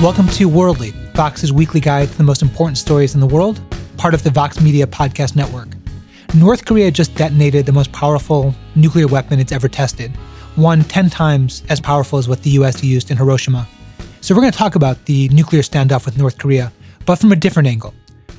Welcome to Worldly, Vox's weekly guide to the most important stories in the world, part of the Vox Media Podcast Network. North Korea just detonated the most powerful nuclear weapon it's ever tested, one 10 times as powerful as what the US used in Hiroshima. So, we're going to talk about the nuclear standoff with North Korea, but from a different angle.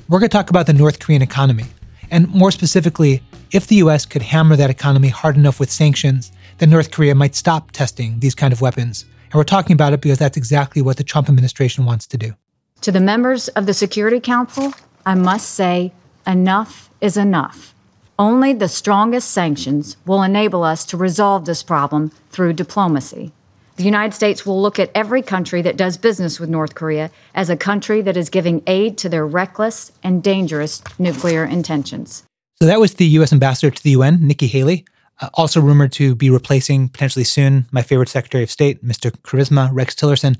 We're going to talk about the North Korean economy, and more specifically, if the US could hammer that economy hard enough with sanctions, then North Korea might stop testing these kind of weapons and we're talking about it because that's exactly what the Trump administration wants to do. To the members of the Security Council, I must say enough is enough. Only the strongest sanctions will enable us to resolve this problem through diplomacy. The United States will look at every country that does business with North Korea as a country that is giving aid to their reckless and dangerous nuclear intentions. So that was the U.S. ambassador to the UN, Nikki Haley. Uh, also rumored to be replacing potentially soon my favorite Secretary of State, Mr. Charisma, Rex Tillerson.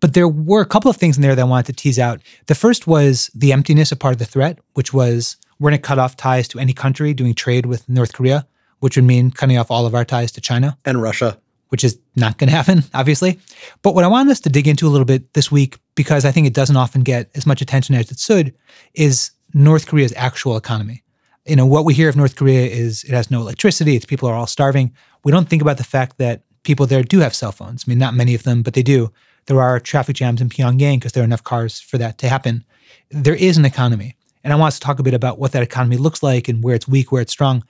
But there were a couple of things in there that I wanted to tease out. The first was the emptiness of part of the threat, which was we're going to cut off ties to any country doing trade with North Korea, which would mean cutting off all of our ties to China and Russia, which is not going to happen, obviously. But what I wanted us to dig into a little bit this week, because I think it doesn't often get as much attention as it should, is North Korea's actual economy you know, what we hear of North Korea is it has no electricity, its people are all starving. We don't think about the fact that people there do have cell phones. I mean, not many of them, but they do. There are traffic jams in Pyongyang because there are enough cars for that to happen. There is an economy. And I want us to talk a bit about what that economy looks like and where it's weak, where it's strong,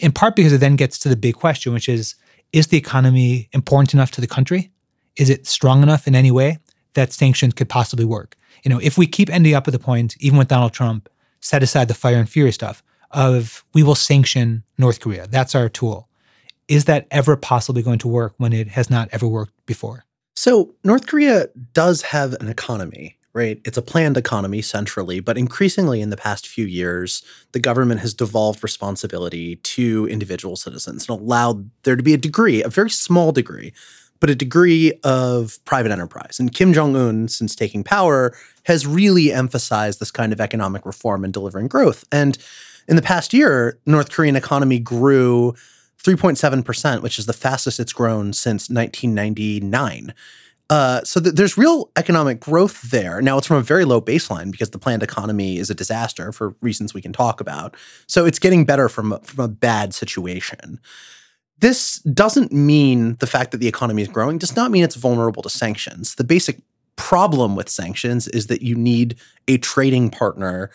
in part because it then gets to the big question, which is is the economy important enough to the country? Is it strong enough in any way that sanctions could possibly work? You know, if we keep ending up at the point, even with Donald Trump, set aside the fire and fury stuff, of we will sanction North Korea. That's our tool. Is that ever possibly going to work when it has not ever worked before? So, North Korea does have an economy, right? It's a planned economy centrally, but increasingly in the past few years, the government has devolved responsibility to individual citizens and allowed there to be a degree, a very small degree, but a degree of private enterprise. And Kim Jong un, since taking power, has really emphasized this kind of economic reform and delivering growth. And in the past year, North Korean economy grew 3.7%, which is the fastest it's grown since 1999. Uh, so th- there's real economic growth there. Now it's from a very low baseline because the planned economy is a disaster for reasons we can talk about. So it's getting better from a, from a bad situation. This doesn't mean the fact that the economy is growing does not mean it's vulnerable to sanctions. The basic problem with sanctions is that you need a trading partner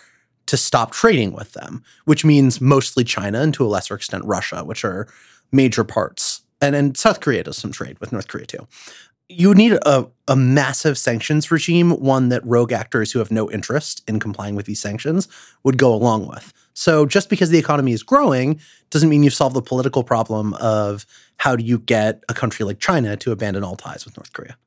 to stop trading with them, which means mostly China and to a lesser extent Russia, which are major parts. And, and South Korea does some trade with North Korea too. You would need a, a massive sanctions regime, one that rogue actors who have no interest in complying with these sanctions would go along with. So just because the economy is growing doesn't mean you've solved the political problem of how do you get a country like China to abandon all ties with North Korea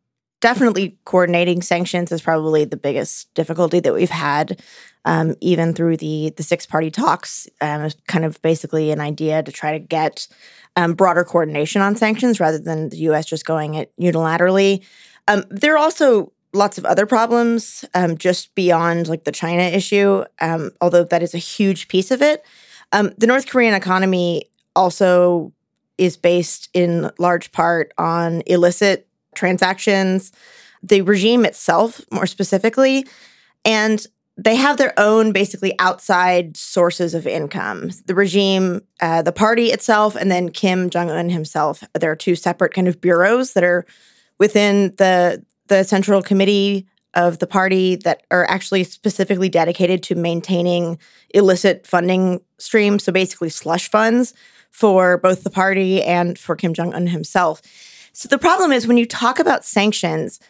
definitely coordinating sanctions is probably the biggest difficulty that we've had um, even through the the six party talks um, kind of basically an idea to try to get um, broader coordination on sanctions rather than the us just going it unilaterally. Um, there are also lots of other problems um, just beyond like the china issue um, although that is a huge piece of it. The north korean economy also is based in large part on illicit transactions, the regime itself, more specifically. And they have their own basically outside sources of income. The regime, uh, the party itself, and then Kim Jong Un himself. There are two separate kind of bureaus that are within the the central committee of the party that are actually specifically dedicated to maintaining illicit funding streams. So basically, slush funds for both the party and for Kim Jong Un himself. So the problem is when you talk about sanctions,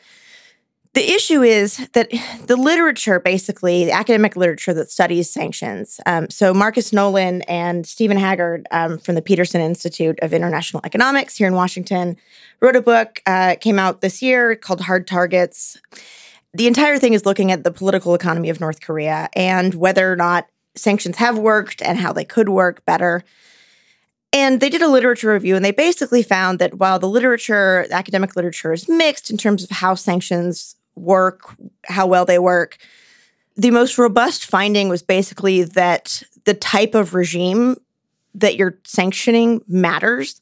the issue is that the literature, basically, the academic literature that studies sanctions. Um, so, Marcus Noland and Stephen Haggard um, from the Peterson Institute of International Economics here in Washington wrote a book, uh, came out this year called Hard Targets. The entire thing is looking at the political economy of North Korea and whether or not sanctions have worked and how they could work better. And they did a literature review and they basically found that while the literature, academic literature is mixed in terms of how sanctions work, how well they work, the most robust finding was basically that the type of regime that you're sanctioning matters.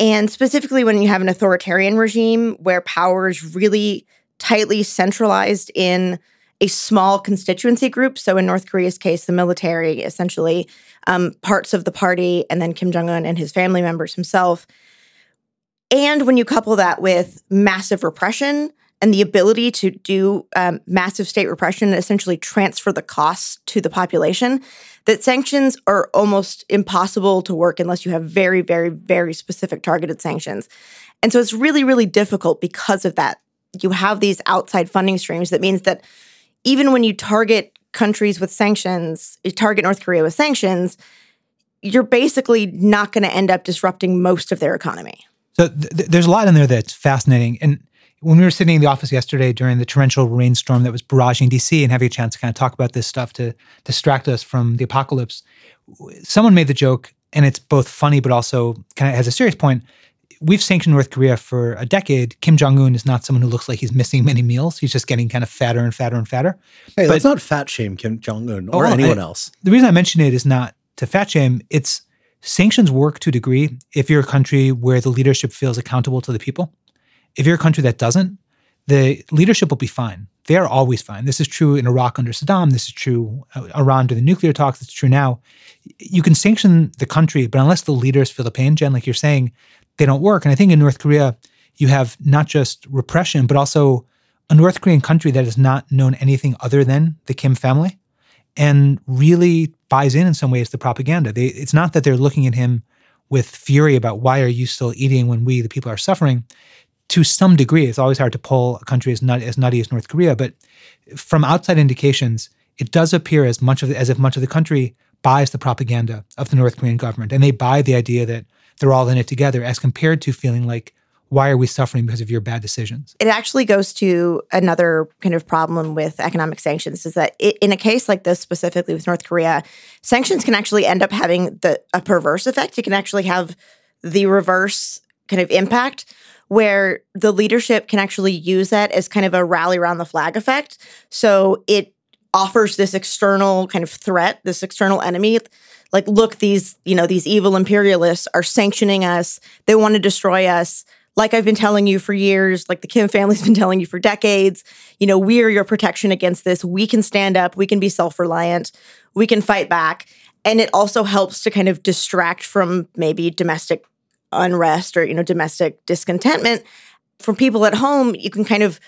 And specifically when you have an authoritarian regime where power is really tightly centralized in a small constituency group. So in North Korea's case, the military, essentially um, parts of the party, and then Kim Jong Un and his family members himself. And when you couple that with massive repression and the ability to do um, massive state repression and essentially transfer the costs to the population, that sanctions are almost impossible to work unless you have very, very, very specific targeted sanctions. And so it's really, really difficult because of that. You have these outside funding streams that means that even when you target countries with sanctions, you target North Korea with sanctions, you're basically not going to end up disrupting most of their economy. So th- there's a lot in there that's fascinating. And when we were sitting in the office yesterday during the torrential rainstorm that was barraging DC and having a chance to kind of talk about this stuff to distract us from the apocalypse, someone made the joke, and it's both funny but also kind of has a serious point. We've sanctioned North Korea for a decade. Kim Jong Un is not someone who looks like he's missing many meals. He's just getting kind of fatter and fatter and fatter. Hey, But- let's not fat shame Kim Jong Un or Oh, anyone I- else. The reason I mention it is not to fat shame. It's sanctions work to a degree if you're a country where the leadership feels accountable to the people. If you're a country that doesn't, the leadership will be fine. They are always fine. This is true in Iraq under Saddam. This is true uh, Iran during the nuclear talks. It's true now. You can sanction the country, but unless the leaders feel the pain, Jenn, like you're saying, they don't work. And I think in North Korea, you have not just repression, but also a North Korean country that has not known anything other than the Kim family and really buys in in some ways the propaganda. They, it's not that they're looking at him with fury about why are you still eating when we, the people, are suffering. To some degree, it's always hard to pull a country as, nut, as nutty as North Korea, but from outside indications, it does appear as much of as if much of the country buys the propaganda of the North Korean government, and they buy the idea that they're all in it together, as compared to feeling like, why are we suffering because of your bad decisions? it actually goes to another kind of problem with economic sanctions is that i in a case like this specifically with north korea sanctions can actually end up having the a perverse effect it can actually have the reverse kind of impact where the leadership can actually use that as kind of a rally around the flag effect so it offers this external kind of threat this external enemy like look these you know these evil imperialists are sanctioning us they want to destroy us like I've been telling you for years, like the Kim family's been telling you for decades, you know, we are your protection against this. We can stand up, we can be self reliant, we can fight back. And it also helps to kind of distract from maybe domestic unrest or, you know, domestic discontentment. From people at home, you can kind of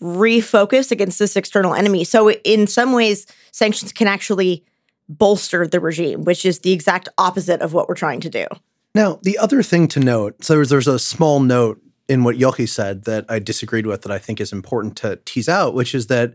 refocus against this external enemy. So, in some ways, sanctions can actually bolster the regime, which is the exact opposite of what we're trying to do. Now, the other thing to note, so there's, there's a small note in what Yochi said that I disagreed with that I think is important to tease out, which is that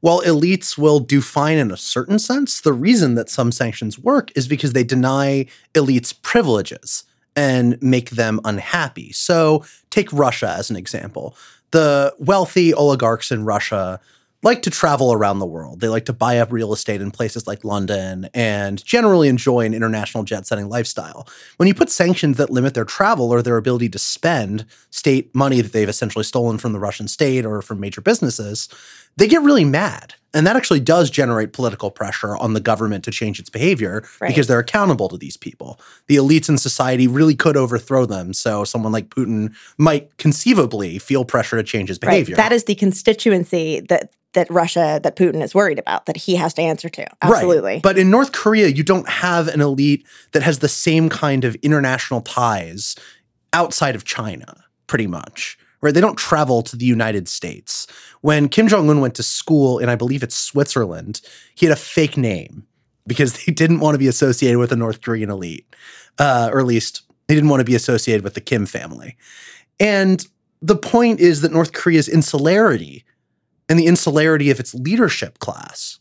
while elites will do fine in a certain sense, the reason that some sanctions work is because they deny elites privileges and make them unhappy. So take Russia as an example. The wealthy oligarchs in Russia like to travel around the world. They like to buy up real estate in places like London and generally enjoy an international jet setting lifestyle. When you put sanctions that limit their travel or their ability to spend state money that they've essentially stolen from the Russian state or from major businesses, they get really mad. And that actually does generate political pressure on the government to change its behavior Right. because they're accountable to these people. The elites in society really could overthrow them. So someone like Putin might conceivably feel pressure to change his behavior. Right. That is the constituency that that Russia that Putin is worried about that he has to answer to. Absolutely. Right. But in North Korea, you don't have an elite that has the same kind of international ties outside of China, pretty much. Right? They don't travel to the United States. When Kim Jong Un went to school in, I believe it's Switzerland, he had a fake name because they didn't want to be associated with the North Korean elite, uh, or at least they didn't want to be associated with the Kim family. And the point is that North Korea's insularity and the insularity of its leadership class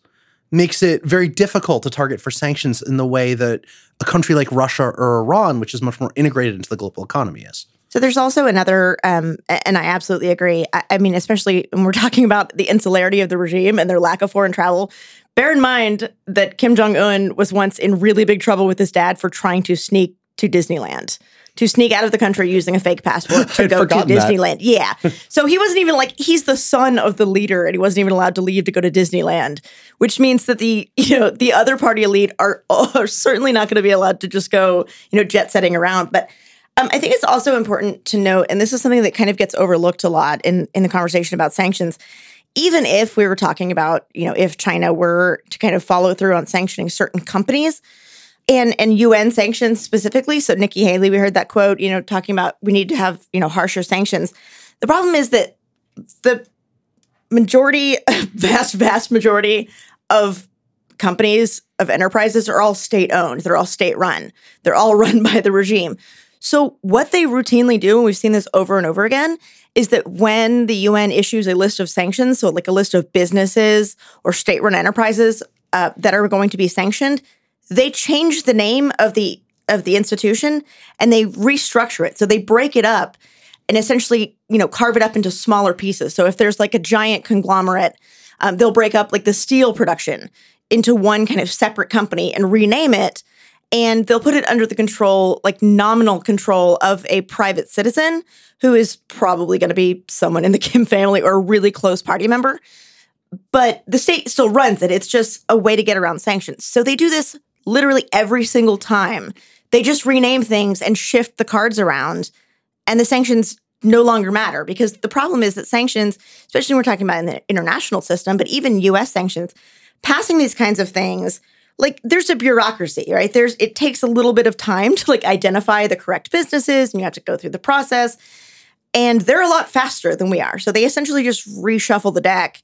makes it very difficult to target for sanctions in the way that a country like Russia or Iran, which is much more integrated into the global economy, is. So there's also another, um, and I absolutely agree. I, I mean, especially when we're talking about the insularity of the regime and their lack of foreign travel. Bear in mind that Kim Jong Un was once in really big trouble with his dad for trying to sneak to Disneyland, to sneak out of the country using a fake passport to go to forgotten that. Disneyland. Yeah. so he wasn't even like he's the son of the leader, and he wasn't even allowed to leave to go to Disneyland, which means that the you know the other party elite are, are certainly not going to be allowed to just go you know jet setting around, but. Um, I think it's also important to note, and this is something that kind of gets overlooked a lot in, in the conversation about sanctions. Even if we were talking about, you know, if China were to kind of follow through on sanctioning certain companies and and UN sanctions specifically. So Nikki Haley, we heard that quote, you know, talking about we need to have, you know, harsher sanctions. The problem is that the majority, vast, vast majority of companies, of enterprises are all state owned. They're all state run. They're all run by the regime. So, what they routinely do, and we've seen this over and over again, is that when the UN issues a list of sanctions, so like a list of businesses or state run enterprises uh, that are going to be sanctioned, they change the name of the of the institution and they restructure it. So they break it up and essentially, you know, carve it up into smaller pieces. So if there's like a giant conglomerate, um, they'll break up like the steel production into one kind of separate company and rename it. And they'll put it under the control, like nominal control of a private citizen who is probably going to be someone in the Kim family or a really close party member. But the state still runs it. It's just a way to get around sanctions. So they do this literally every single time. They just rename things and shift the cards around and the sanctions no longer matter because the problem is that sanctions, especially when we're talking about in the international system, but even US sanctions, passing these kinds of things, like there's a bureaucracy, right? There's it takes a little bit of time to like identify the correct businesses and you have to go through the process. And they're a lot faster than we are. So they essentially just reshuffle the deck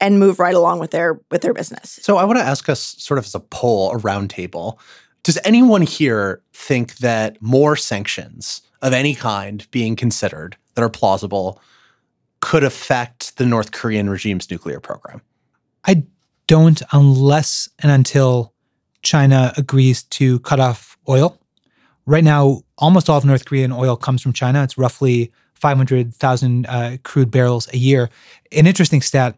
and move right along with their with their business. So I want to ask us sort of as a poll, a roundtable. Does anyone here think that more sanctions of any kind being considered that are plausible could affect the North Korean regime's nuclear program? I don't, unless and until China agrees to cut off oil. Right now, almost all of North Korean oil comes from China. It's roughly 500,000 uh, crude barrels a year. An interesting stat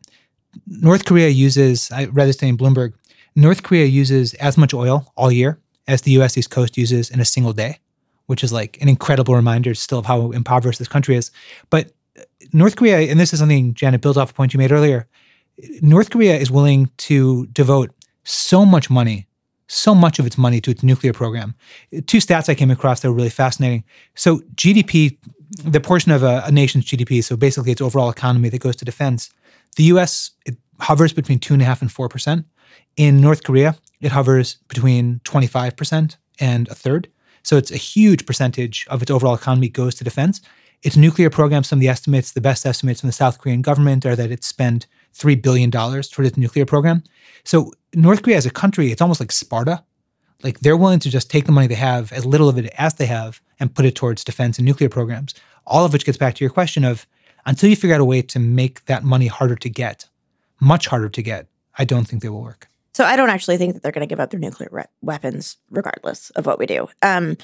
North Korea uses, I read this thing in Bloomberg, North Korea uses as much oil all year as the US East Coast uses in a single day which is like an incredible reminder still of how impoverished this country is. But North Korea, and this is something Janet builds off a point you made earlier. North Korea is willing to devote so much money, so much of its money to its nuclear program. Two stats I came across that were really fascinating. So GDP, the portion of a, a nation's GDP, so basically its overall economy that goes to defense, the U.S. it hovers between two and a half and four percent. In North Korea, it hovers between twenty five percent and a third. So it's a huge percentage of its overall economy goes to defense. Its nuclear program, some of the estimates, the best estimates from the South Korean government are that it spent $3 billion toward its nuclear program. So North Korea as a country, it's almost like Sparta. Like they're willing to just take the money they have, as little of it as they have, and put it towards defense and nuclear programs. All of which gets back to your question of until you figure out a way to make that money harder to get, much harder to get, I don't think they will work. So I don't actually think that they're going to give up their nuclear re- weapons, regardless of what we do. Um,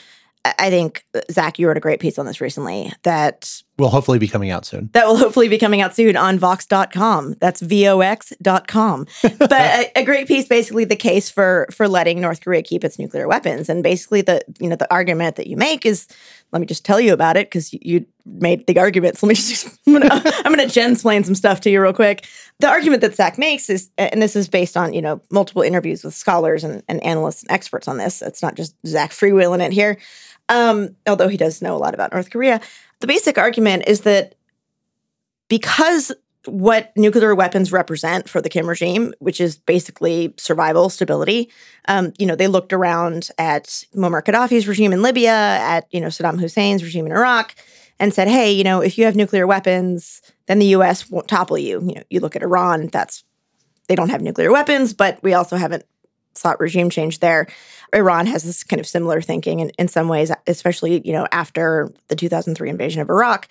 I think uh, Zack, you wrote a great piece on this recently that will hopefully be coming out soon. That will hopefully be coming out soon on Vox.com. That's V-O-X.com. but a, a, great piece, basically the case for for letting North Korea keep its nuclear weapons. And basically the you know the argument that you make is let me just tell you about it because you, you, made the argument. So let me just I'm gonna, I'm gonna explain some stuff to you real quick. The argument that Zack makes is, and this is based on you know multiple interviews with scholars and, and analysts and experts on this. It's not just Zack freewheeling it here. Um, although he does know a lot about North Korea. The basic argument is that because what nuclear weapons represent for the Kim regime, which is basically survival, stability. Um, you know, they looked around at Muammar Gaddafi's regime in Libya, at you know Saddam Hussein's regime in Iraq, and said, "Hey, you know, if you have nuclear weapons, then the U.S. won't topple you." You know, you look at Iran; that's they don't have nuclear weapons, but we also haven't sought regime change there. Iran has this kind of similar thinking in, in some ways, especially, you know, after the 2003 invasion of Iraq.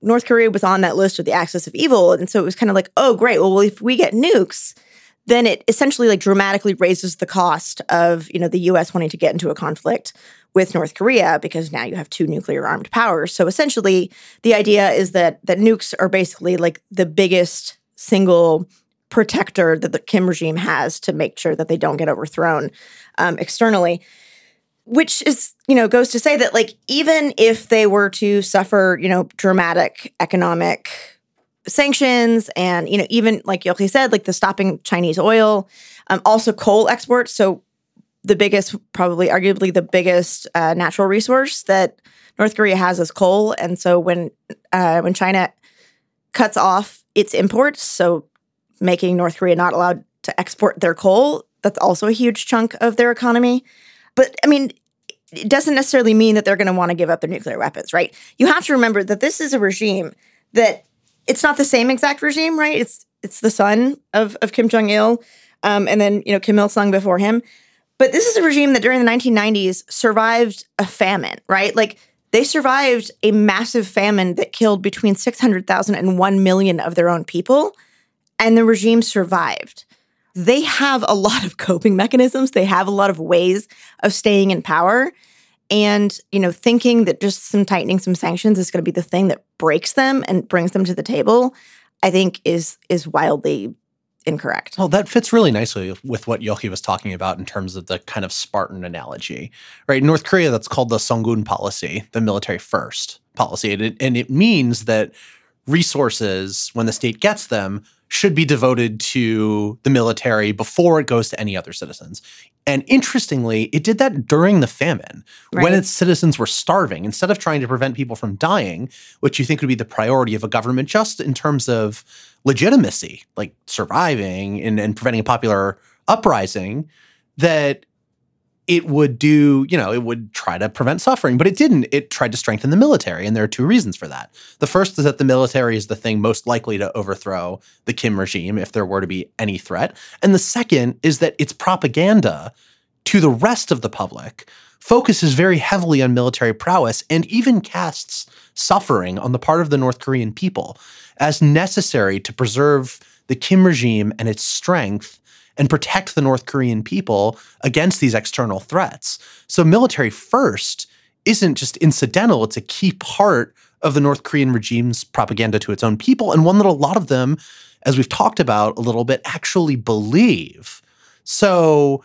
North Korea was on that list of the axis of evil. And so it was kind of like, oh, great. Well, if we get nukes, then it essentially like dramatically raises the cost of, you know, the US wanting to get into a conflict with North Korea because now you have two nuclear armed powers. So essentially the idea is that that nukes are basically like the biggest single protector that the Kim regime has to make sure that they don't get overthrown um, externally. Which is, you know, goes to say that, like, even if they were to suffer, you know, dramatic economic sanctions and, you know, even like Yochi said, like the stopping Chinese oil, um, also coal exports. So the biggest, probably arguably the biggest uh, natural resource that North Korea has is coal. And so when uh, when China cuts off its imports, so making North Korea not allowed to export their coal, that's also a huge chunk of their economy. But I mean, it doesn't necessarily mean that they're going to want to give up their nuclear weapons, right? You have to remember that this is a regime that it's not the same exact regime, right? It's it's the son of of Kim Jong Il, um, and then you know Kim Il Sung before him. But this is a regime that during the 1990s survived a famine, right? Like they survived a massive famine that killed between 600,000 and 1 million of their own people, and the regime survived. They have a lot of coping mechanisms, they have a lot of ways of staying in power. And, you know, thinking that just some tightening some sanctions is going to be the thing that breaks them and brings them to the table, I think is is wildly incorrect. Well, that fits really nicely with what Yochi was talking about in terms of the kind of Spartan analogy, right? In North Korea, that's called the Songun policy, the military first policy. And it, and it means that resources, when the state gets them, should be devoted to the military before it goes to any other citizens. And interestingly, it did that during the famine right. when its citizens were starving. Instead of trying to prevent people from dying, which you think would be the priority of a government just in terms of legitimacy, like surviving and, and preventing a popular uprising, that it would do, you know, it would try to prevent suffering, but it didn't. It tried to strengthen the military. And there are two reasons for that. The first is that the military is the thing most likely to overthrow the Kim regime if there were to be any threat. And the second is that its propaganda to the rest of the public focuses very heavily on military prowess and even casts suffering on the part of the North Korean people as necessary to preserve the Kim regime and its strength and protect the North Korean people against these external threats. So, military first isn't just incidental, it's a key part of the North Korean regime's propaganda to its own people, and one that a lot of them, as we've talked about a little bit, actually believe. So,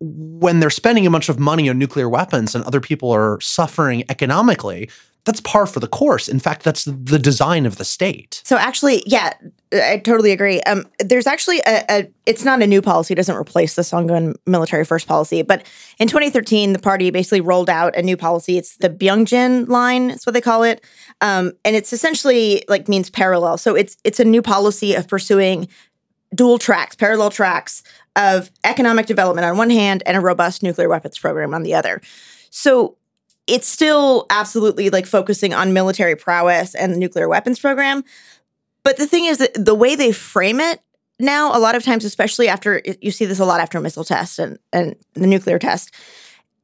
when they're spending a bunch of money on nuclear weapons and other people are suffering economically, that's par for the course. In fact, that's the design of the state. So actually, yeah, I totally agree. Um, there's actually a, a, it's not a new policy; it doesn't replace the Songun military first policy. But in 2013, the party basically rolled out a new policy. It's the Byungjin line, that's what they call it, um, and it's essentially like means parallel. So it's it's a new policy of pursuing dual tracks, parallel tracks of economic development on one hand and a robust nuclear weapons program on the other. So it's still absolutely like focusing on military prowess and the nuclear weapons program. But the thing is that the way they frame it now, a lot of times, especially after you see this a lot after a missile test and, and the nuclear test,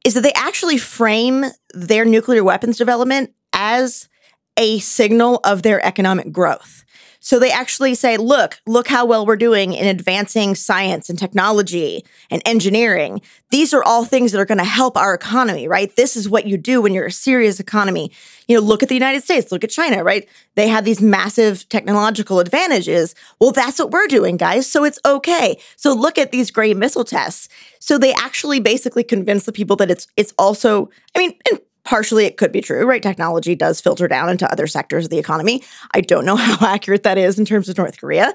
is that they actually frame their nuclear weapons development as a signal of their economic growth. So they actually say, look, look how well we're doing in advancing science and technology and engineering. These are all things that are going to help our economy, right? This is what you do when you're a serious economy. You know, look at the United States, look at China, right? They have these massive technological advantages. Well, that's what we're doing, guys. So it's okay. So look at these great missile tests. So they actually basically convince the people that it's it's also, I mean, and partially it could be true, right? Technology does filter down into other sectors of the economy. I don't know how accurate that is in terms of North Korea.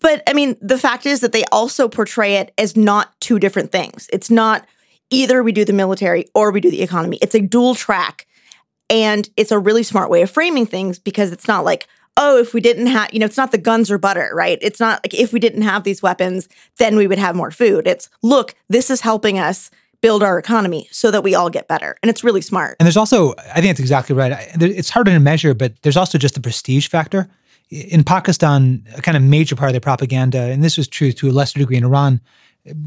But I mean, the fact is that they also portray it as not two different things. It's not either we do the military or we do the economy. It's a dual track. And it's a really smart way of framing things because it's not like, oh, if we didn't have, you know, it's not the guns or butter, right? It's not like if we didn't have these weapons, then we would have more food. It's look, this is helping us build our economy so that we all get better. And it's really smart. And there's also, I think it's exactly right. It's harder to measure, but there's also just the prestige factor. In Pakistan, a kind of major part of their propaganda, and this was true to a lesser degree in Iran,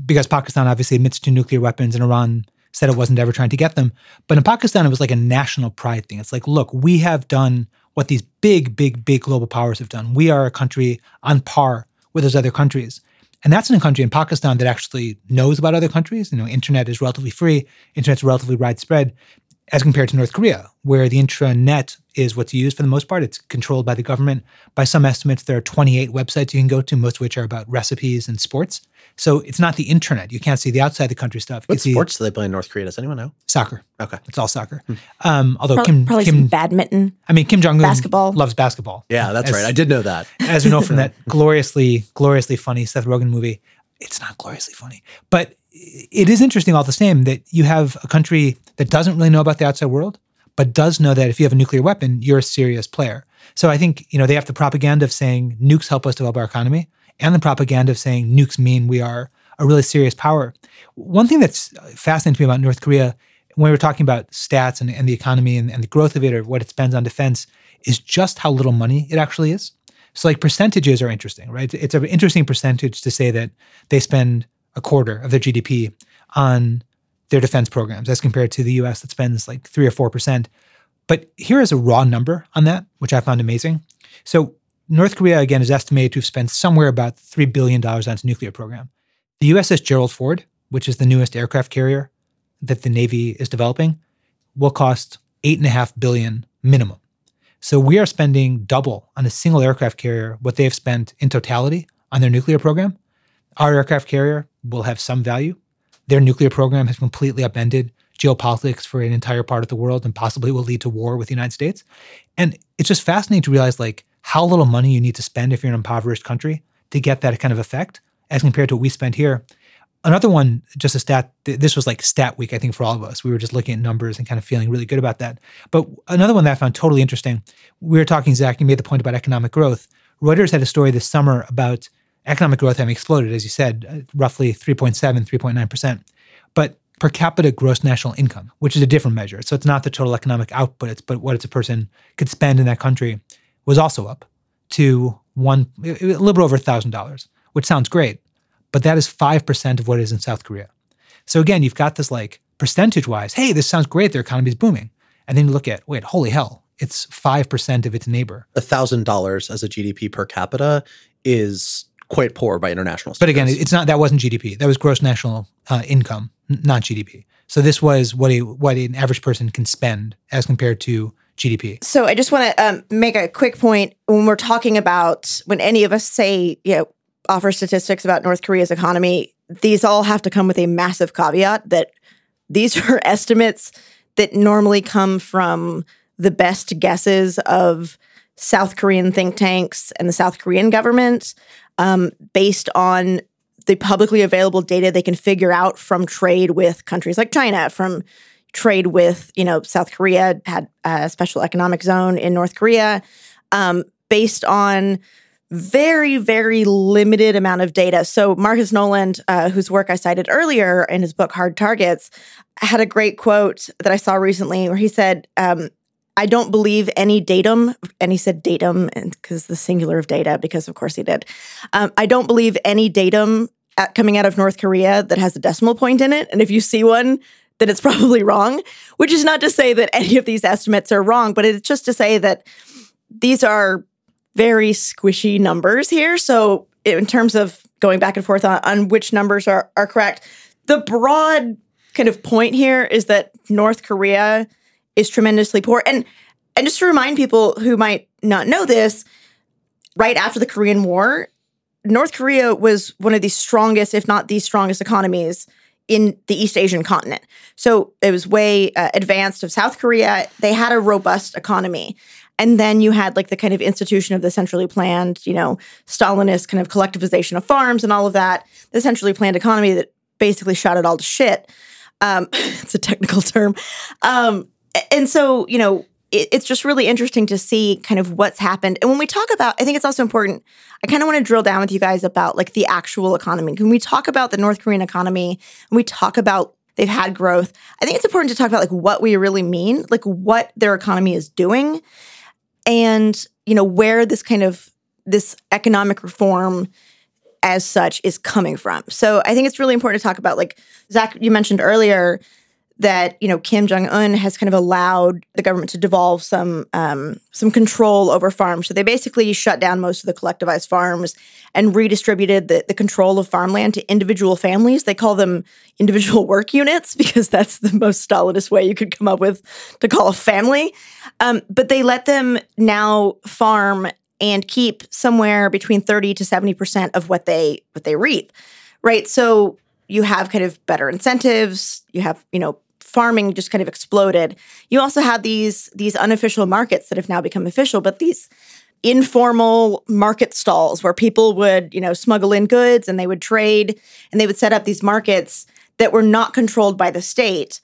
because Pakistan obviously admits to nuclear weapons and Iran said it wasn't ever trying to get them. But in Pakistan, it was like a national pride thing. It's like, look, we have done what these big, big, big global powers have done. We are a country on par with those other countries. And that's in a country in Pakistan that actually knows about other countries. You know, internet is relatively free, internet's relatively widespread as compared to North Korea, where the intranet is what's used for the most part. It's controlled by the government. By some estimates, there are 28 websites you can go to, most of which are about recipes and sports. So it's not the internet. You can't see the outside the country stuff. You what sports do they play in North Korea? Does anyone know? Soccer. Okay. It's all soccer. Hmm. Um, although probably, Kim, probably Kim badminton. I mean, Kim Jong Un basketball. loves basketball. Yeah, that's as, right. I did know that. as we know from that gloriously, gloriously funny Seth Rogen movie it's not gloriously funny. But it is interesting all the same that you have a country that doesn't really know about the outside world, but does know that if you have a nuclear weapon, you're a serious player. So I think, you know, they have the propaganda of saying nukes help us develop our economy and the propaganda of saying nukes mean we are a really serious power. One thing that's fascinating to me about North Korea, when we're talking about stats and, and the economy and, and the growth of it or what it spends on defense, is just how little money it actually is. So, like percentages are interesting, right? It's an interesting percentage to say that they spend a quarter of their GDP on their defense programs as compared to the US that spends like three or 4%. But here is a raw number on that, which I found amazing. So, North Korea, again, is estimated to have spent somewhere about $3 billion on its nuclear program. The USS Gerald Ford, which is the newest aircraft carrier that the Navy is developing, will cost 8.5 billion minimum. So we are spending double on a single aircraft carrier what they've spent in totality on their nuclear program. Our aircraft carrier will have some value. Their nuclear program has completely upended geopolitics for an entire part of the world and possibly will lead to war with the United States. And it's just fascinating to realize like how little money you need to spend if you're an impoverished country to get that kind of effect as compared to what we spend here. Another one, just a stat, this was like stat week, I think, for all of us. We were just looking at numbers and kind of feeling really good about that. But another one that I found totally interesting, we were talking, Zack, you made the point about economic growth. Reuters had a story this summer about economic growth having exploded, as you said, uh, roughly 3.7, 3.9%. But per capita gross national income, which is a different measure. So it's not the total economic output, it's but what it's a person could spend in that country, was also up to one a little bit over thousand dollars, which sounds great but that is 5% of what is in South Korea. So again, you've got this like percentage wise, hey, this sounds great, their economy is booming. And then you look at, wait, holy hell, it's 5% of its neighbor. $1,000 as a GDP per capita is quite poor by international standards. But again, it's not that wasn't GDP. That was gross national uh, income, not GDP. So this was what a what an average person can spend as compared to GDP. So I just want to um, make a quick point when we're talking about when any of us say, you know, offer statistics about North Korea's economy, these all have to come with a massive caveat that these are estimates that normally come from the best guesses of South Korean think tanks and the South Korean government um, based on the publicly available data they can figure out from trade with countries like China, from trade with, you know, South Korea had a special economic zone in North Korea, um, based on very, very limited amount of data. So Marcus Noland, uh, whose work I cited earlier in his book Hard Targets, had a great quote that I saw recently where he said, um, I don't believe any datum, and he said datum because the singular of data, because of course he did. Um, I don't believe any datum at, coming out of North Korea that has a decimal point in it. And if you see one, then it's probably wrong, which is not to say that any of these estimates are wrong, but it's just to say that these are very squishy numbers here. So, in terms of going back and forth on, on which numbers are, are correct, the broad kind of point here is that North Korea is tremendously poor. And and just to remind people who might not know this, right after the Korean War, North Korea was one of the strongest, if not the strongest economies in the East Asian continent. So it was way uh, advanced of South Korea. They had a robust economy. And then you had like the kind of institution of the centrally planned, you know, Stalinist kind of collectivization of farms and all of that, the centrally planned economy that basically shot it all to shit. Um, it's a technical term. Um, and so, you know, it, it's just really interesting to see kind of what's happened. And when we talk about, I think it's also important, I kind of want to drill down with you guys about like the actual economy. When we talk about the North Korean economy, and we talk about they've had growth, I think it's important to talk about like what we really mean, like what their economy is doing and you know where this kind of this economic reform as such is coming from. So I think it's really important to talk about like Zack you mentioned earlier that you know Kim Jong Un has kind of allowed the government to devolve some um, some control over farms. So they basically shut down most of the collectivized farms and redistributed the, the control of farmland to individual families. They call them individual work units because that's the most Stalinist way you could come up with to call a family. Um, but they let them now farm and keep somewhere between thirty to seventy percent of what they what they reap. Right. So you have kind of better incentives. You have you know farming just kind of exploded. You also have these these unofficial markets that have now become official, but these informal market stalls where people would, you know, smuggle in goods and they would trade and they would set up these markets that were not controlled by the state.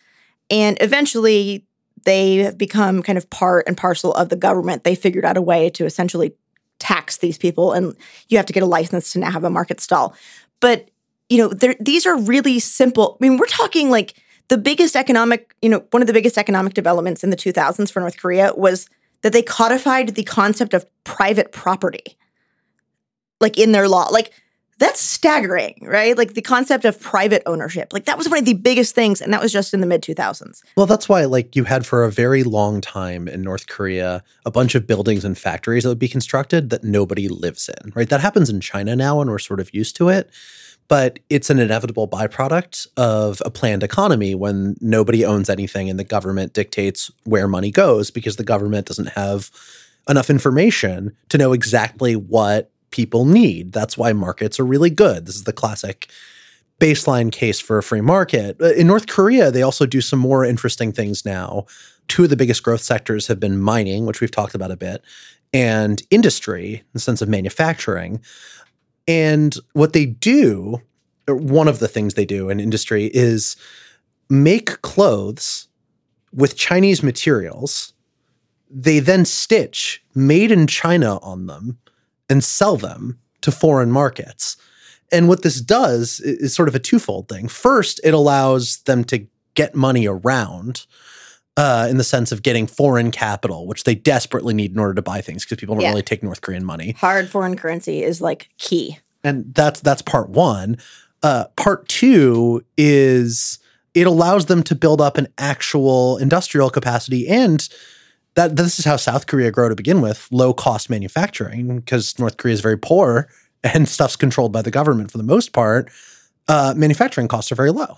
And eventually they have become kind of part and parcel of the government. They figured out a way to essentially tax these people and you have to get a license to now have a market stall. But, you know, these are really simple. I mean, we're talking like the biggest economic, you know, one of the biggest economic developments in the 2000s for North Korea was that they codified the concept of private property like in their law. Like that's staggering, right? Like the concept of private ownership. Like that was one of the biggest things and that was just in the mid 2000s. Well, that's why like you had for a very long time in North Korea a bunch of buildings and factories that would be constructed that nobody lives in, right? That happens in China now and we're sort of used to it but it's an inevitable byproduct of a planned economy when nobody owns anything and the government dictates where money goes because the government doesn't have enough information to know exactly what people need. That's why markets are really good. This is the classic baseline case for a free market. Uh, in North Korea, they also do some more interesting things now. Two of the biggest growth sectors have been mining, which we've talked about a bit, and industry in the sense of manufacturing. And what they do, one of the things they do in industry is make clothes with Chinese materials. They then stitch made in China on them and sell them to foreign markets. And what this does is sort of a twofold thing. First, it allows them to get money around uh, in the sense of getting foreign capital, which they desperately need in order to buy things because people don't yeah. really take North Korean money. Hard foreign currency is like key. And that's that's part one. Uh, part two is it allows them to build up an actual industrial capacity and that this is how South Korea grew to begin with, low cost manufacturing, because North Korea is very poor and stuff's controlled by the government for the most part. Uh, manufacturing costs are very low.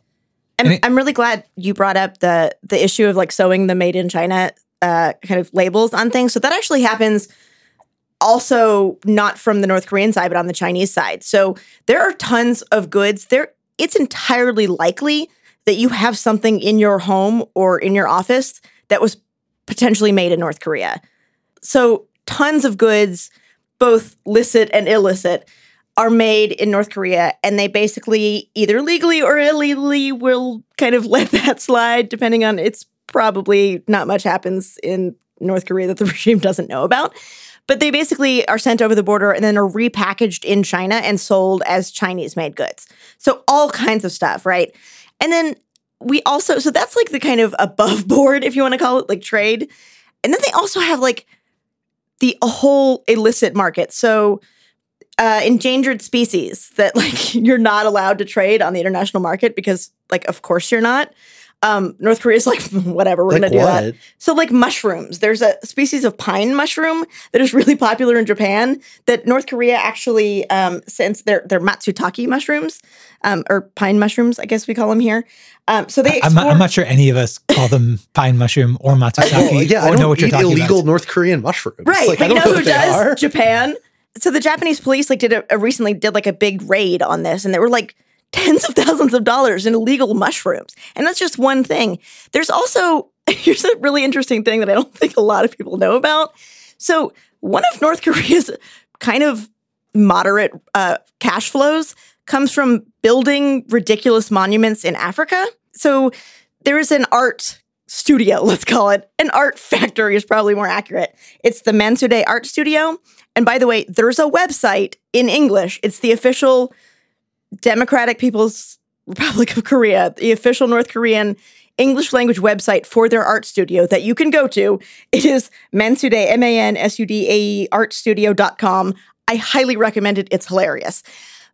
I'm, I'm really glad you brought up the the issue of like sewing the made in China uh, kind of labels on things. So that actually happens also not from the North Korean side, but on the Chinese side. So there are tons of goods. There, it's entirely likely that you have something in your home or in your office that was potentially made in North Korea. So tons of goods, both licit and illicit, are made in North Korea, and they basically either legally or illegally will kind of let that slide, depending on it's probably not much happens in North Korea that the regime doesn't know about. But they basically are sent over the border and then are repackaged in China and sold as Chinese made goods. So all kinds of stuff, right? And then we also, so that's like the kind of above board, if you want to call it, like trade. And then they also have like the whole illicit market. So uh, endangered species that like you're not allowed to trade on the international market because like of course you're not. Um, North Korea's like, whatever, we're like gonna do what? that. So, like mushrooms, there's a species of pine mushroom that is really popular in Japan. That North Korea actually, um, since they're they're matsutake mushrooms, um, or pine mushrooms, I guess we call them here. Um, so they. I'm not, I'm, not, sure any of us call them pine mushroom or matsutake. well, yeah, or I don't know what you're talking illegal about. North Korean mushrooms. Right, like, but you know, know who does? Japan. So the Japanese police like did a, a recently did like a big raid on this, and there were like tens of thousands of dollars in illegal mushrooms. And that's just one thing. There's also, here's a really interesting thing that I don't think a lot of people know about. So, one of North Korea's kind of moderate uh, cash flows comes from building ridiculous monuments in Africa. So, there is an art studio, let's call it. An art factory is probably more accurate. It's the Mansudae Art Studio. And by the way, there's a website in English. It's the official Democratic People's Republic of Korea, the official North Korean English language website for their art studio that you can go to. It is Mansudae, M A N S U D A E artstudio.com. I highly recommend it. It's hilarious.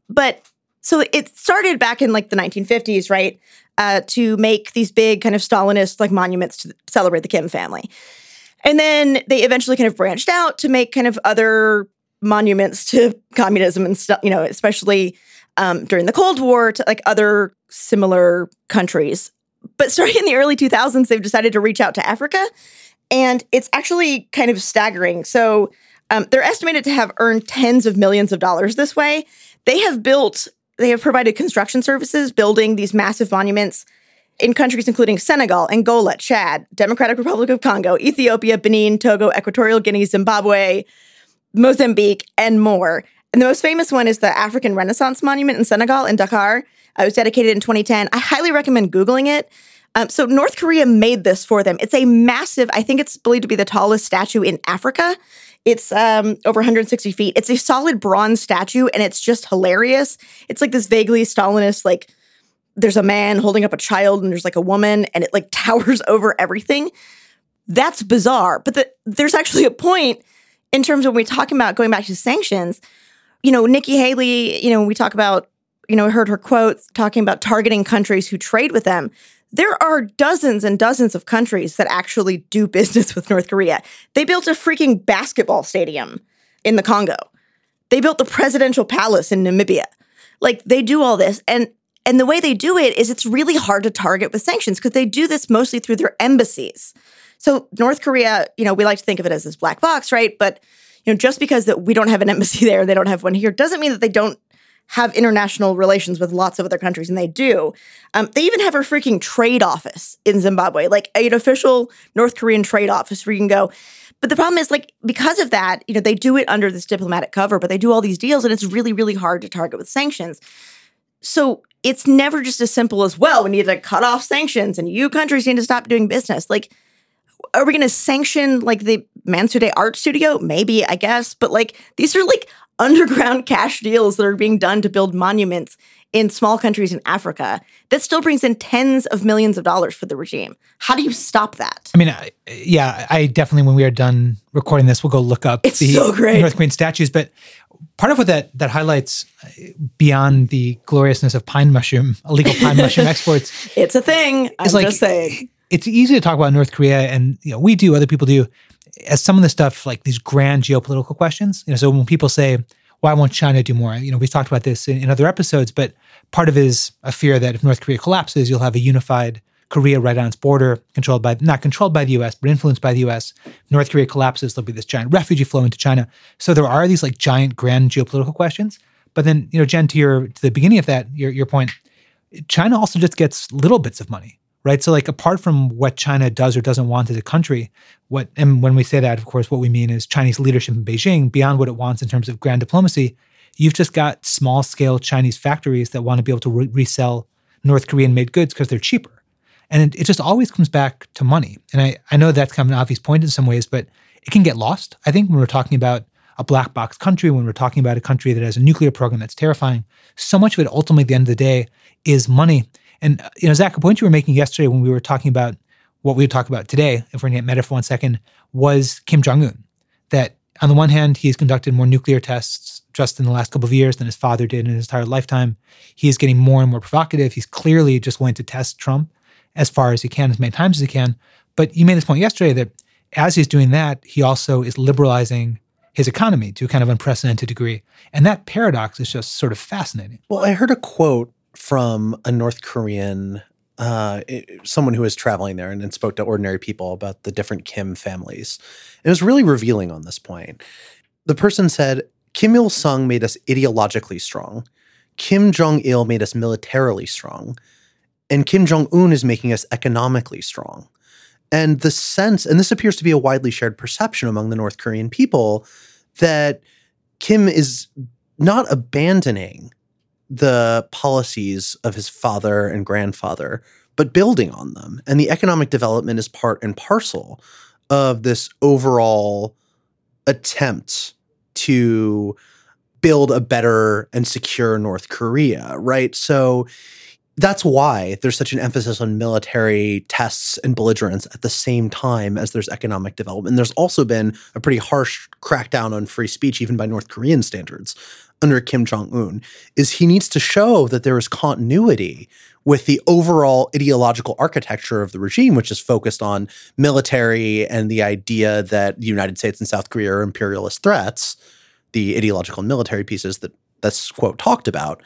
But so it started back in like the 1950s, right? Uh, to make these big kind of Stalinist like monuments to celebrate the Kim family. And then they eventually kind of branched out to make kind of other monuments to communism and stuff, you know, especially um, during the Cold War to like other similar countries. But starting in the early 2000s, they've decided to reach out to Africa. And it's actually kind of staggering. So um, they're estimated to have earned tens of millions of dollars this way. They have built, they have provided construction services building these massive monuments in countries including Senegal, Angola, Chad, Democratic Republic of Congo, Ethiopia, Benin, Togo, Equatorial Guinea, Zimbabwe, Mozambique, and more. And the most famous one is the African Renaissance Monument in Senegal in Dakar. It was dedicated in 2010. I highly recommend Googling it. Um, so North Korea made this for them. It's a massive, I think it's believed to be the tallest statue in Africa. It's um, over 160 feet. It's a solid bronze statue, and it's just hilarious. It's like this vaguely Stalinist, like there's a man holding up a child, and there's like a woman, and it like towers over everything. That's bizarre. But the, there's actually a point in terms of when we're talking about going back to sanctions. You know, Nikki Haley, you know, when we talk about, you know, heard her quotes talking about targeting countries who trade with them there are dozens and dozens of countries that actually do business with North Korea. They built a freaking basketball stadium in the Congo. They built the presidential palace in Namibia. Like they do all this and and the way they do it is it's really hard to target with sanctions because they do this mostly through their embassies. So North Korea, you know, we like to think of it as this black box, right? But you know, just because that we don't have an embassy there, they don't have one here, doesn't mean that they don't have international relations with lots of other countries, and they do. Um, they even have a freaking trade office in Zimbabwe, like an official North Korean trade office where you can go. But the problem is, like, because of that, you know, they do it under this diplomatic cover, but they do all these deals, and it's really, really hard to target with sanctions. So it's never just as simple as, well, we need to cut off sanctions and you countries need to stop doing business. Like, are we going to sanction like the Mansudae art studio? Maybe, I guess. But like, these are like underground cash deals that are being done to build monuments in small countries in Africa that still brings in tens of millions of dollars for the regime. How do you stop that? I mean, I, yeah, I definitely, when we are done recording this, we'll go look up it's the so. North Korean statues. But part of what that that highlights uh, beyond the gloriousness of pine mushroom, illegal pine mushroom exports, it's a thing. I'm like, just saying. It's easy to talk about North Korea, and you know, we do, other people do as some of the stuff like these grand geopolitical questions. You know, so when people say, "Why won't China do more?" You know, we've talked about this in, in other episodes, but part of it is a fear that if North Korea collapses, you'll have a unified Korea right on its border, controlled by not controlled by the U.S. but influenced by the U.S. North Korea collapses, there'll be this giant refugee flow into China. So there are these like giant grand geopolitical questions. But then, you know, Jenn, to your to the beginning of that, your your point, China also just gets little bits of money right? So like apart from what China does or doesn't want as a country, what and when we say that, of course, what we mean is Chinese leadership in Beijing beyond what it wants in terms of grand diplomacy. You've just got small scale Chinese factories that want to be able to re- resell North Korean made goods because they're cheaper. And it, it, just always comes back to money. And I, I know that's kind of an obvious point in some ways, but it can get lost, I think, when we're talking about a black box country, when we're talking about a country that has a nuclear program that's terrifying. So much of it ultimately at the end of the day is money. And uh, you know, Zack, a point you were making yesterday when we were talking about what we would talk about today, if we're going to get meta for one second, was Kim Jong Un. That on the one hand, he's conducted more nuclear tests just in the last couple of years than his father did in his entire lifetime. He is getting more and more provocative. He's clearly just wanting to test Trump as far as he can, as many times as he can. But you made this point yesterday that as he's doing that, he also is liberalizing his economy to a kind of unprecedented degree. And that paradox is just sort of fascinating. Well, I heard a quote from a North Korean uh, someone who was traveling there and, and, spoke to ordinary people about the different Kim families. It was really revealing on this point. The person said, Kim Il sung made us ideologically strong. Kim Jong il made us militarily strong. And Kim Jong un is making us economically strong. And the sense, and this appears to be a widely shared perception among the North Korean people, that Kim is not abandoning the policies of his father and grandfather, but building on them. And the economic development is part and parcel of this overall attempt to build a better and secure North Korea, right? So that's why there's such an emphasis on military tests and belligerence at the same time as there's economic development. There's also been a pretty harsh crackdown on free speech, even by North Korean standards, under Kim Jong Un. Is he needs to show that there is continuity with the overall ideological architecture of the regime, which is focused on military and the idea that the United States and South Korea are imperialist threats. The ideological and military pieces that that's quote talked about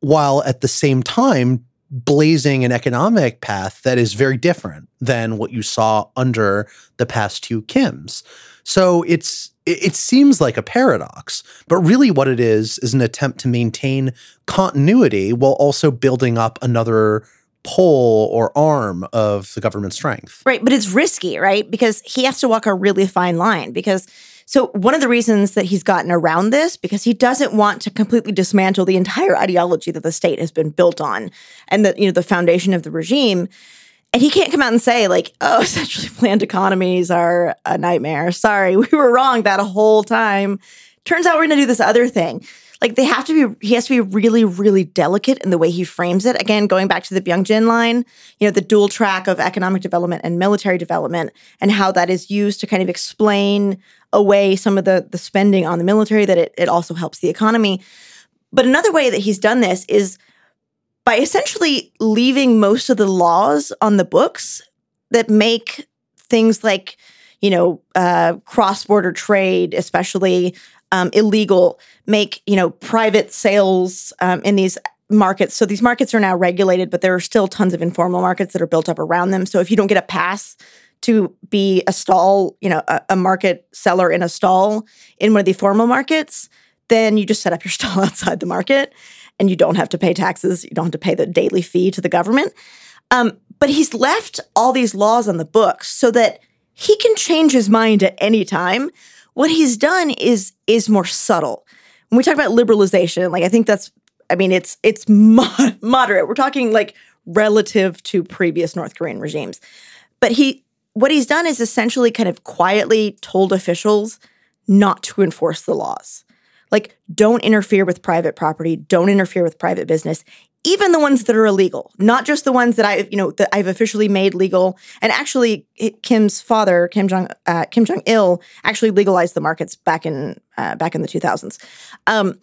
while at the same time blazing an economic path that is very different than what you saw under the past two Kims. So it's it, seems like a paradox, but really what it is is an attempt to maintain continuity while also building up another pole or arm of the government strength. Right, but it's risky, right? Because he has to walk a really fine line because So one of the reasons that he's gotten around this because he doesn't want to completely dismantle the entire ideology that the state has been built on and that you know the foundation of the regime. And he can't come out and say like, "Oh, essentially planned economies are a nightmare." Sorry, we were wrong that whole time. Turns out we're going to do this other thing like they have to be he has to be really really delicate in the way he frames it. Again going back to the byung-jin line you know the dual track of economic development and military development and how that is used to kind of explain away some of the the spending on the military that it, it also helps the economy. But another way that he's done this is by essentially leaving most of the laws on the books that make things like you know uh, cross-border trade especially um, illegal, make you know private sales um, in these markets. So these markets are now regulated, but there are still tons of informal markets that are built up around them. So if you don't get a pass to be a stall, you know, a, a market seller in a stall in one of the formal markets, then you just set up your stall outside the market and you don't have to pay taxes. You don't have to pay the daily fee to the government. Um, but he's left all these laws on the books so that he can change his mind at any time what he's done is is more subtle. When we talk about liberalization, like I think that's I mean it's it's moderate. We're talking like relative to previous North Korean regimes. But he what he's done is essentially kind of quietly told officials not to enforce the laws. Like don't interfere with private property, don't interfere with private business even the ones that are illegal, not just the ones that I, you know, that I've officially made legal. And actually, Kim's father, Kim Jong uh, Kim Jong Il, actually legalized the markets back in uh, back in the 2000s. Um,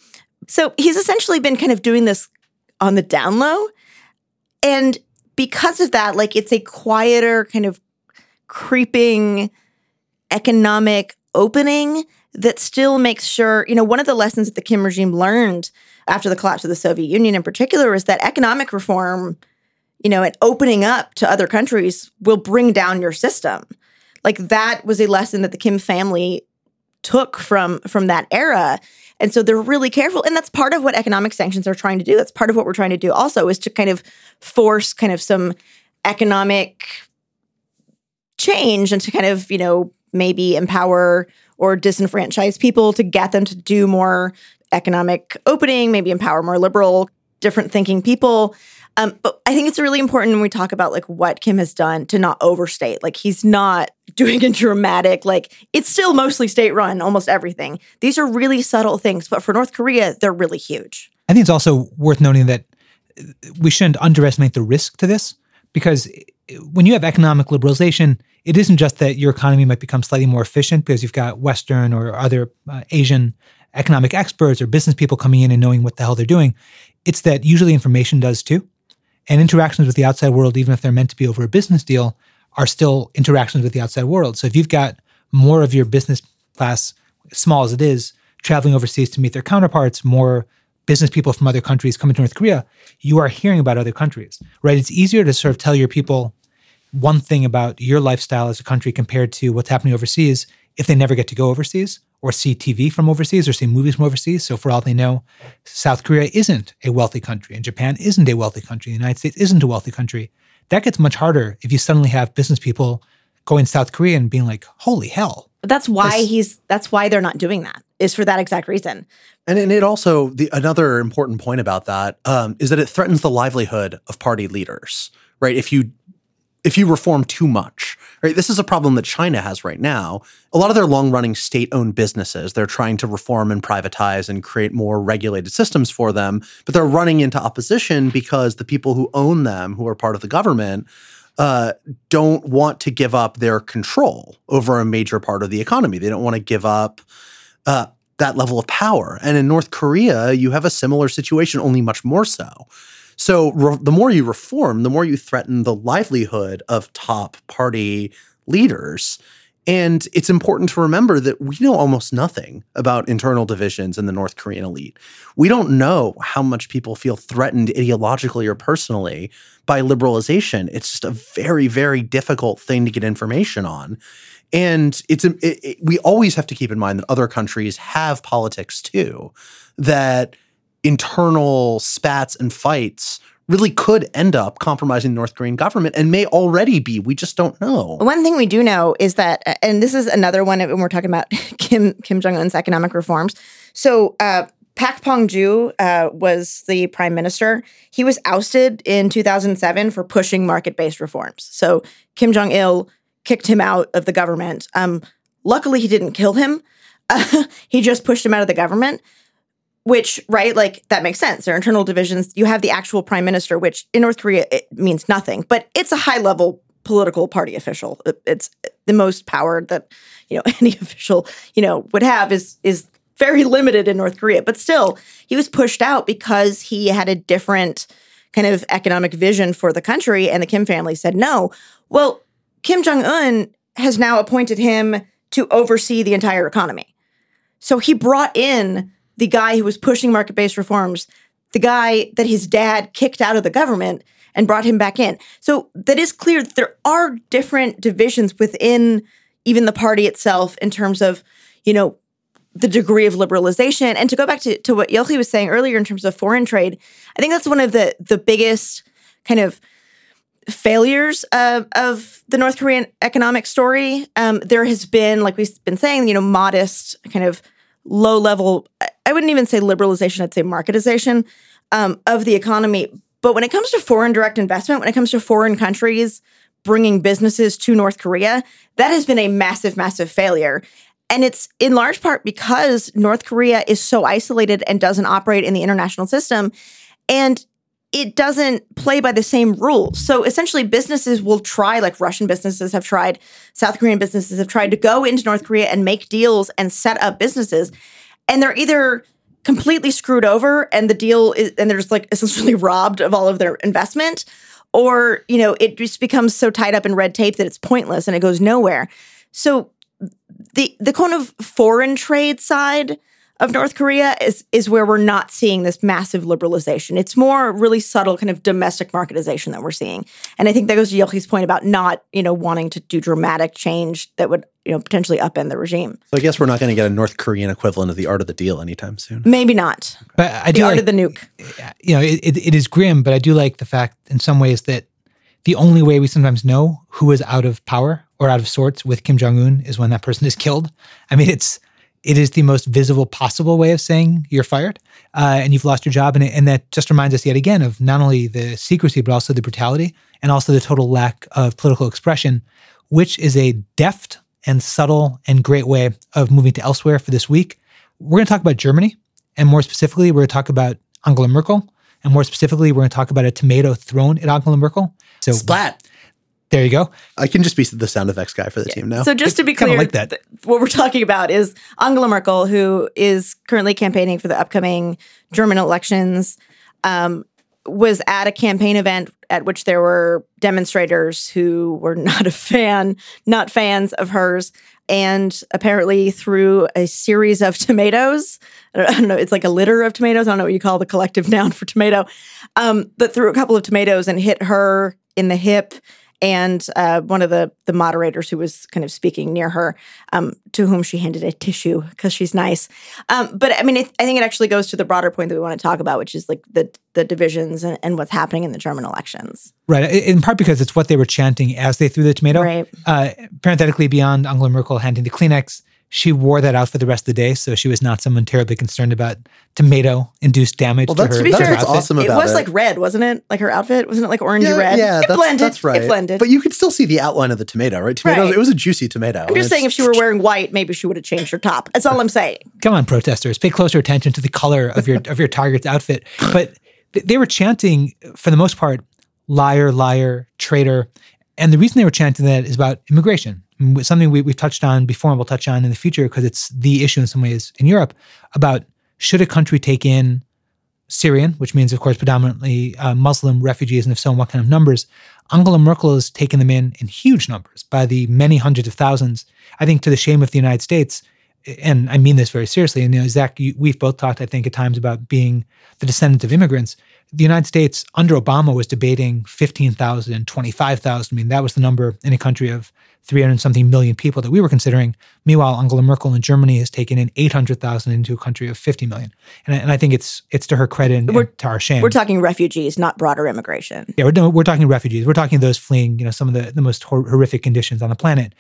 so he's essentially been kind of doing this on the down low, and because of that, like it's a quieter kind of creeping economic opening that still makes sure, you know, one of the lessons that the Kim regime learned after the collapse of the Soviet Union in particular is that economic reform, you know, and opening up to other countries will bring down your system. Like that was a lesson that the Kim family took from from that era. And so they're really careful. And that's part of what economic sanctions are trying to do. That's part of what we're trying to do also is to kind of force kind of some economic change and to kind of, you know, maybe empower or disenfranchise people to get them to do more economic opening, maybe empower more liberal, different thinking people. Um, but I think it's really important when we talk about like what Kim has done to not overstate. Like he's not doing a dramatic, like it's still mostly state run, almost everything. These are really subtle things, but for North Korea, they're really huge. I think it's also worth noting that we shouldn't underestimate the risk to this because when you have economic liberalization, it isn't just that your economy might become slightly more efficient because you've got Western or other uh, Asian economic experts or business people coming in and knowing what the hell they're doing. It's that usually information does too. And interactions with the outside world, even if they're meant to be over a business deal, are still interactions with the outside world. So if you've got more of your business class, small as it is, traveling overseas to meet their counterparts, more business people from other countries coming to North Korea, you are hearing about other countries, right? It's easier to sort of tell your people one thing about your lifestyle as a country compared to what's happening overseas if they never get to go overseas or see TV from overseas or see movies from overseas. So, for all they know, South Korea isn't a wealthy country and Japan isn't a wealthy country. The United States isn't a wealthy country. That gets much harder if you suddenly have business people going to South Korea and being like, holy hell. But that's why this, he's, that's why they're not doing that, is for that exact reason. And, and it also, the, another important point about that um, is that it threatens the livelihood of party leaders, right? If you if you reform too much. Right? This is a problem that China has right now. A lot of their long-running state-owned businesses, they're trying to reform and privatize and create more regulated systems for them, but they're running into opposition because the people who own them, who are part of the government, uh, don't want to give up their control over a major part of the economy. They don't want to give up uh, that level of power. And in North Korea, you have a similar situation, only much more so. So re- the more you reform, the more you threaten the livelihood of top party leaders. And it's important to remember that we know almost nothing about internal divisions in the North Korean elite. We don't know how much people feel threatened ideologically or personally by liberalization. It's just a very, very difficult thing to get information on. And it's it, it, we always have to keep in mind that other countries have politics too, that internal spats and fights really could end up compromising the North Korean government and may already be. We just don't know. One thing we do know is that, and this is another one when we're talking about Kim Kim Jong Un's economic reforms. So. Uh, Pak Pong Ju uh, was the prime minister. He was ousted in 2007 for pushing market based reforms. So Kim Jong il kicked him out of the government. Um, luckily, he didn't kill him. Uh, he just pushed him out of the government which right like that makes sense. There are internal divisions. You have the actual prime minister which in north korea it means nothing but it's a high level political party official. Uh, it's uh, the most power that you know any official you know would have is is very limited in north korea. But still he was pushed out because he had a different kind of economic vision for the country and the kim family said no. Well kim jong-un has now appointed him to oversee the entire economy. So he brought in the guy who was pushing market based reforms, the guy that his dad kicked out of the government and brought him back in. So that is clear that there are different divisions within even the party itself in terms of, you know, the degree of liberalization. And to go back to, to what Yochi was saying earlier in terms of foreign trade, I think that's one of the the biggest kind of failures of, of the North Korean economic story. Um, there has been, like we've been saying, you know, modest kind of low level, I wouldn't even say liberalization, I'd say marketization um, of the economy. But when it comes to foreign direct investment, when it comes to foreign countries bringing businesses to North Korea, that has been a massive, massive failure. And it's in large part because North Korea is so isolated and doesn't operate in the international system. And it doesn't play by the same rules. So essentially, businesses will try, like Russian businesses have tried, South Korean businesses have tried to go into North Korea and make deals and set up businesses. And they're either completely screwed over and the deal is, and they're just like essentially robbed of all of their investment, or, you know, it just becomes so tied up in red tape that it's pointless and it goes nowhere. So the the kind of foreign trade side of North Korea is is where we're not seeing this massive liberalization. It's more really subtle kind of domestic marketization that we're seeing. And I think that goes to Yochi's point about not, you know, wanting to do dramatic change that would, you know, potentially upend the regime. So I guess we're not going to get a North Korean equivalent of the art of the deal anytime soon. Maybe not. But I do the art like, of the nuke. You know, it, it, it is grim, but I do like the fact in some ways that the only way we sometimes know who is out of power or out of sorts with Kim Jong Un is when that person is killed. I mean, it's it is the most visible possible way of saying you're fired uh, and you've lost your job. And, and that just reminds us yet again of not only the secrecy, but also the brutality and also the total lack of political expression, which is a deft and subtle and great way of moving to elsewhere for this week. We're going to talk about Germany. And more specifically, we're going to talk about Angela Merkel. And more specifically, we're going to talk about a tomato thrown at Angela Merkel. So Splat. There you go. I can just be the sound effects guy for the team now. So just to be Kinda clear, like that. th- what we're talking about is Angela Merkel, who is currently campaigning for the upcoming German elections, um, was at a campaign event at which there were demonstrators who were not a fan, not fans of hers, and apparently threw a series of tomatoes. I don't, I don't know, it's like a litter of tomatoes. I don't know what you call the collective noun for tomato, um, but threw a couple of tomatoes and hit her in the hip and uh, one of the the moderators who was kind of speaking near her, um, to whom she handed a tissue because she's nice. Um, but I mean, it, I think it actually goes to the broader point that we want to talk about, which is like the the divisions and, and what's happening in the German elections. Right. In part because it's what they were chanting as they threw the tomato. Right. Uh, parenthetically, beyond Angela Merkel handing the Kleenex, she wore that out for the rest of the day. So she was not someone terribly concerned about tomato induced damage Well, to that's- her. To be to her fair, That's awesome It was it. like red, wasn't it? Like her outfit wasn't it like orangey yeah, red? yeah, it that's, blended. that's right. It blended. But you could still see the outline of the tomato, right? Tomatoes. Right. It was a juicy tomato. I'm just saying, if she were wearing white, maybe she would have changed her top. That's all I'm saying. Come on, protesters, pay closer attention to the color of your of your target's outfit. But they were chanting, for the most part, liar, liar, traitor. And the reason they were chanting that is about immigration, m- something we, we've touched on before and we'll touch on in the future because it's the issue in some ways in Europe about should a country take in Syrian, which means, of course, predominantly uh, Muslim refugees, and if so, in what kind of numbers. Angela Merkel has taken them in in huge numbers by the many hundreds of thousands. I think to the shame of the United States, and I mean this very seriously. And you know, Zack, you, we've both talked, I think, at times about being the descendant of immigrants. the United States under Obama was debating 15,000, 25,000. I mean, that was the number in a country of 300 something million people that we were considering. Meanwhile, Angela Merkel in Germany has taken in 800,000 into a country of 50 million. And, I- and I think it's it's to her credit and, We're- and to our shame. We're talking refugees, not broader immigration. Yeah, we're, no, we're talking refugees. We're talking those fleeing, you know, some of the, the most hor- horrific conditions on the planet.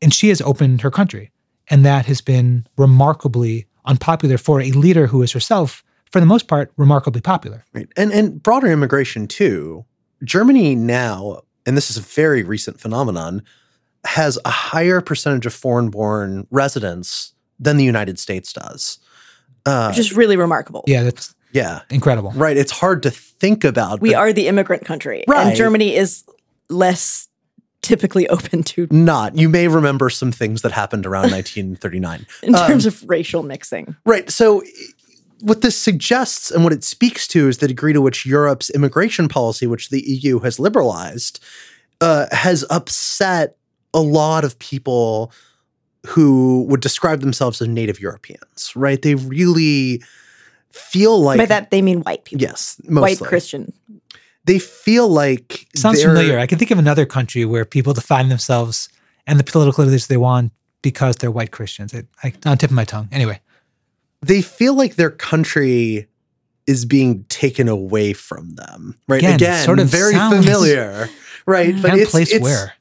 And she has opened her country. And that has been remarkably unpopular for a leader who is herself, for the most part, remarkably popular. Right. And and broader immigration too. Germany now, and this is a very recent phenomenon, has a higher percentage of foreign-born residents than the United States does. Uh, Which is really remarkable. Yeah, that's yeah, incredible. right. It's hard to think about. We but are the immigrant country. Right. And Germany is less typically open to not. You may remember some things that happened around 1939. in Um, terms of racial mixing. Right. So, what this suggests and what it speaks to is the degree to which Europe's immigration policy, which the EU has liberalized, uh, has upset a lot of people who would describe themselves as native Europeans. Right. They really feel like By that they mean white people. yes, mostly White Christian. They feel like Sounds familiar. I can think of another country where people define themselves and the political leaders they want because they're white Christians. It, I, on the tip of my tongue. Anyway, they feel like their country is being taken away from them. Right. Again, Again, sort of very sounds- familiar. Right. But can't it's, place it's where.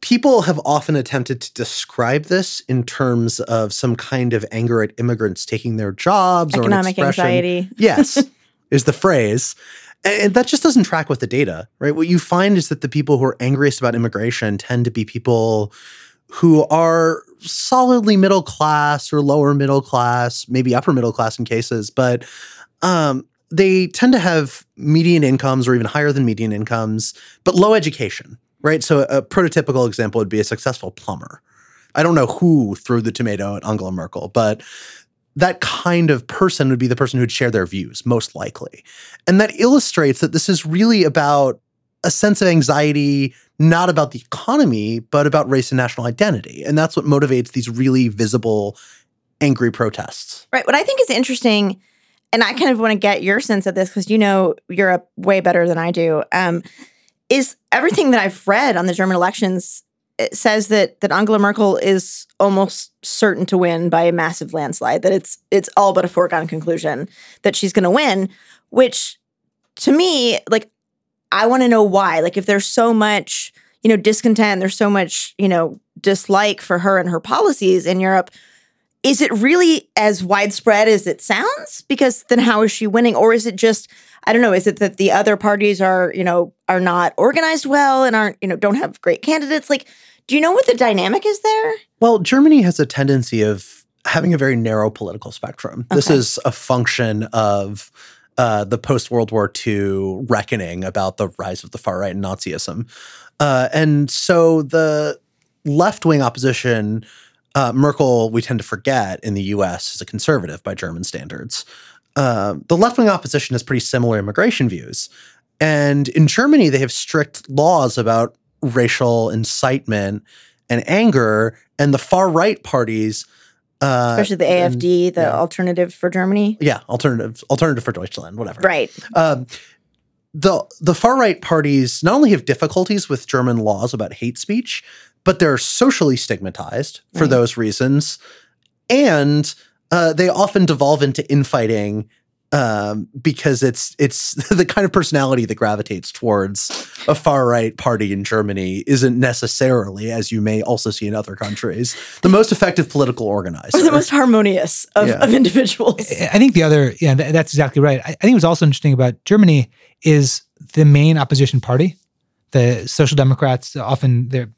People have often attempted to describe this in terms of some kind of anger at immigrants taking their jobs or Economic anxiety. Yes, is the phrase. And that just doesn't track with the data, right? What you find is that the people who are angriest about immigration tend to be people who are solidly middle class or lower middle class, maybe upper middle class in cases, but um, they tend to have median incomes or even higher than median incomes, but low education, right? So a prototypical example would be a successful plumber. I don't know who threw the tomato at Angela Merkel, but that kind of person would be the person who'd share their views, most likely. And that illustrates that this is really about a sense of anxiety, not about the economy, but about race and national identity. And that's what motivates these really visible, angry protests. Right. What I think is interesting, and I kind of want to get your sense of this because you know Europe way better than I do, um, is everything that I've read on the German elections says that that Angela Merkel is almost certain to win by a massive landslide. That it's it's all but a foregone conclusion that she's going to win. Which, to me, like I want to know why. Like if there's so much you know discontent, there's so much you know dislike for her and her policies in Europe is it really as widespread as it sounds? Because then how is she winning? Or is it just, I don't know, is it that the other parties are, you know, are not organized well and aren't, you know, don't have great candidates? Like, do you know what the dynamic is there? Well, Germany has a tendency of having a very narrow political spectrum. This is a function of uh, the post World War II reckoning about the rise of the far right and Nazism. Uh, and so the left wing opposition, uh, Merkel, we tend to forget in the US, is a conservative by German standards. Uh, the left wing opposition has pretty similar immigration views. And in Germany, they have strict laws about racial incitement and anger. And the far right parties, uh, Especially the and- AFD, the yeah. alternative for Germany. yeah, alternative, alternative for Deutschland, whatever. Right. Um, the the far right parties not only have difficulties with German laws about hate speech, but they're socially stigmatized for Right. those reasons, and uh, they often devolve into infighting um, because it's it's the kind of personality that gravitates towards a far right party in Germany isn't necessarily, as you may also see in other countries, the most effective political organizer. Or the most harmonious of, Yeah. of individuals. I think the other, yeah, th- that's exactly right. I, I think what's also interesting about Germany is the main opposition party, the Social Democrats, often their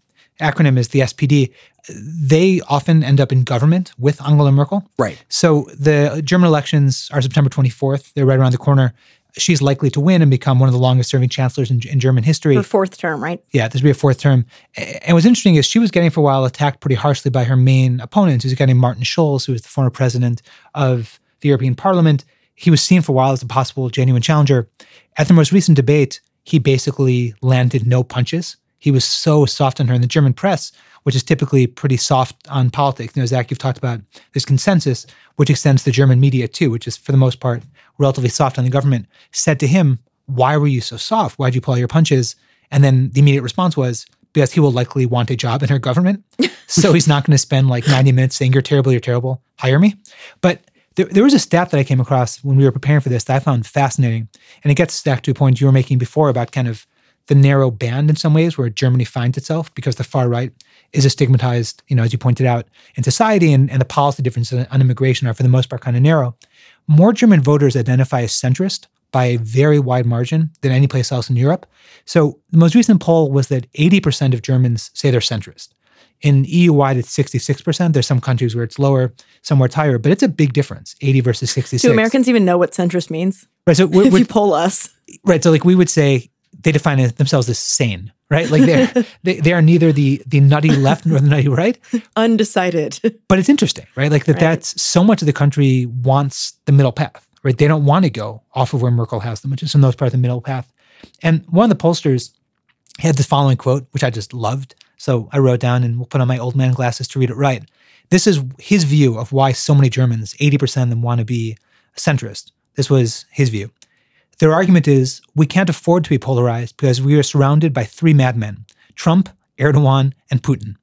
acronym is the SPD. They often end up in government with Angela Merkel. right. So the German elections are September 24th. They're right around the corner. She's likely to win and become one of the longest serving chancellors in, in German history. Her fourth term, right? Yeah, this will be a fourth term. And what's interesting is she was getting for a while attacked pretty harshly by her main opponent, who's a guy named Martin Schulz, who was the former president of the European Parliament. He was seen for a while as a possible genuine challenger. At the most recent debate, he basically landed no punches. He was so soft on her. And the German press which is typically pretty soft on politics. You know, Zack, you've talked about this consensus, which extends to German media too, which is for the most part relatively soft on the government, said to him, Why were you so soft? Why'd you pull all your punches? And then the immediate response was, Because he will likely want a job in her government. so he's not going to spend like 90 minutes saying, You're terrible, you're terrible, hire me. But there, there was a stat that I came across when we were preparing for this that I found fascinating. And it gets back to a point you were making before about kind of the narrow band in some ways where Germany finds itself because the far right is a stigmatized, you know, as you pointed out, in society and, and the policy differences on immigration are for the most part kind of narrow. More German voters identify as centrist by a very wide margin than any place else in Europe. So the most recent poll was that 80% of Germans say they're centrist. In EU wide, it's 66%. There's some countries where it's lower, some where it's higher, but it's a big difference 80 versus 66. Do Americans even know what centrist means? Right. So we're, if you poll us, right. So like we would say they define it themselves as sane, right? Like they're, they, they are neither the, the nutty left nor the nutty right, undecided. but it's interesting, right? Like that Right. that's so much of the country wants the middle path, right? They don't want to go off of where Merkel has them, which is for the most part the middle path. And one of the pollsters had this following quote, which I just loved. So I wrote down and we'll put on my old man glasses to read it right. This is his view of why so many Germans, 80% of them, want to be centrist. This was his view. Their argument is we can't afford to be polarized because we are surrounded by three madmen Trump, Erdogan, and Putin.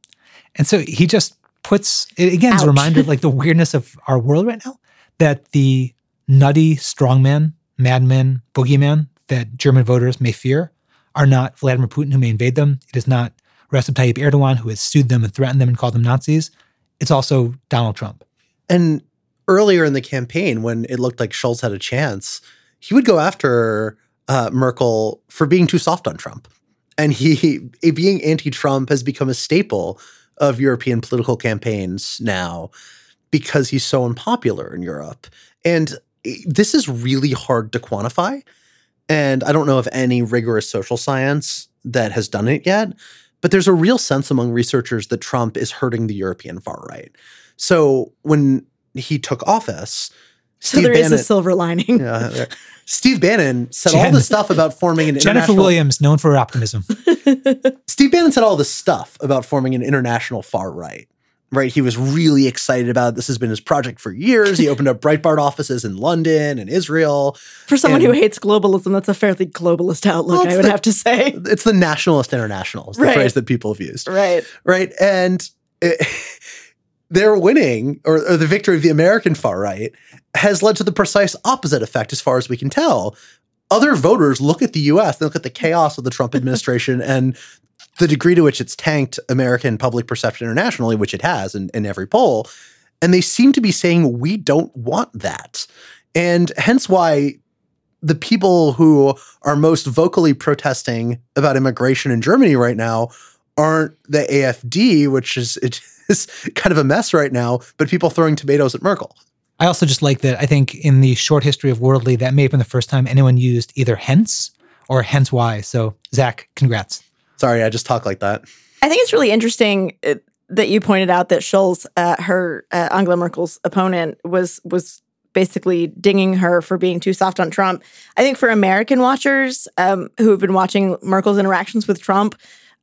And so he just puts it again as a reminder of like the weirdness of our world right now that the nutty strongman, madman, boogeyman that German voters may fear are not Vladimir Putin, who may invade them. It is not Recep Tayyip Erdogan, who has sued them and threatened them and called them Nazis. It's also Donald Trump. And earlier in the campaign, when it looked like Schulz had a chance, he would go after uh, Merkel for being too soft on Trump. And he being anti-Trump has become a staple of European political campaigns now because he's so unpopular in Europe. And this is really hard to quantify. And I don't know of any rigorous social science that has done it yet, but there's a real sense among researchers that Trump is hurting the European far right. So when he took office, So Steve there is Bannon, a silver lining. yeah, Steve Bannon said all Jen- this stuff about forming an international. Jennifer international. Williams, known for her optimism. Steve Bannon said all this stuff about forming an international far right. Right, he was really excited about it. this. Has been his project for years. He opened up Breitbart offices in London and Israel. For someone who hates globalism, that's a fairly globalist outlook, Well, I would the- have to say. It's the nationalist international, is the Right. phrase that people have used. Right. right? And it, their winning or, or the victory of the American far right has led to the precise opposite effect, as far as we can tell. Other voters look at the US, they look at the chaos of the Trump administration and the degree to which it's tanked American public perception internationally, which it has in, in every poll. And they seem to be saying, we don't want that. And hence why the people who are most vocally protesting about immigration in Germany right now aren't the AFD, which is it is kind of a mess right now, but people throwing tomatoes at Merkel. I also just like that I think in the short history of Worldly, that may have been the first time anyone used either hence or hence why. So, Zack, congrats. Sorry, I just talk like that. I think it's really interesting uh, that you pointed out that Schulz, uh, her uh, Angela Merkel's opponent, was was basically dinging her for being too soft on Trump. I think for American watchers um, who have been watching Merkel's interactions with Trump,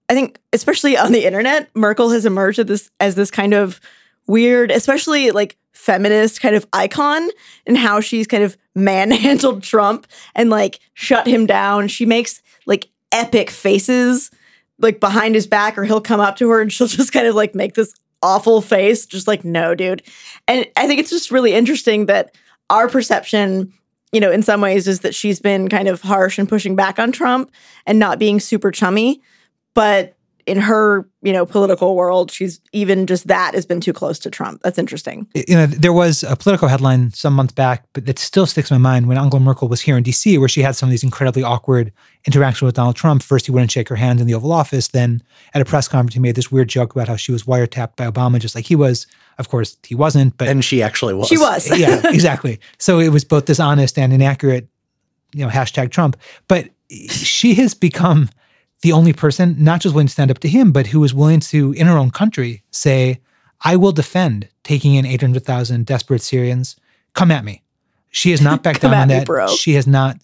I think especially on the internet, Merkel has emerged as this as this kind of weird, especially like feminist kind of icon and how she's kind of manhandled Trump and like shut him down. She makes like epic faces like behind his back or he'll come up to her and she'll just kind of like make this awful face just like no dude and i think it's just really interesting that our perception you know in some ways is that she's been kind of harsh and pushing back on trump and not being super chummy but in her you know political world she's even just that has been too close to trump that's interesting you know, there was a political headline some months back, but that still sticks in my mind when Angela Merkel was here in DC, where she had some of these incredibly awkward interactions with Donald Trump. First, he wouldn't shake her hand in the Oval Office. Then, at a press conference, he made this weird joke about how she was wiretapped by Obama, just like he was. Of course, he wasn't, but And she actually was. she was yeah, exactly. So it was both dishonest and inaccurate, you know, hashtag Trump. But she has become the only person, not just willing to stand up to him, but who is willing to, in her own country, say, I will defend taking in 800,000 desperate Syrians. Come at me. She has not backed down on that. bro. She has not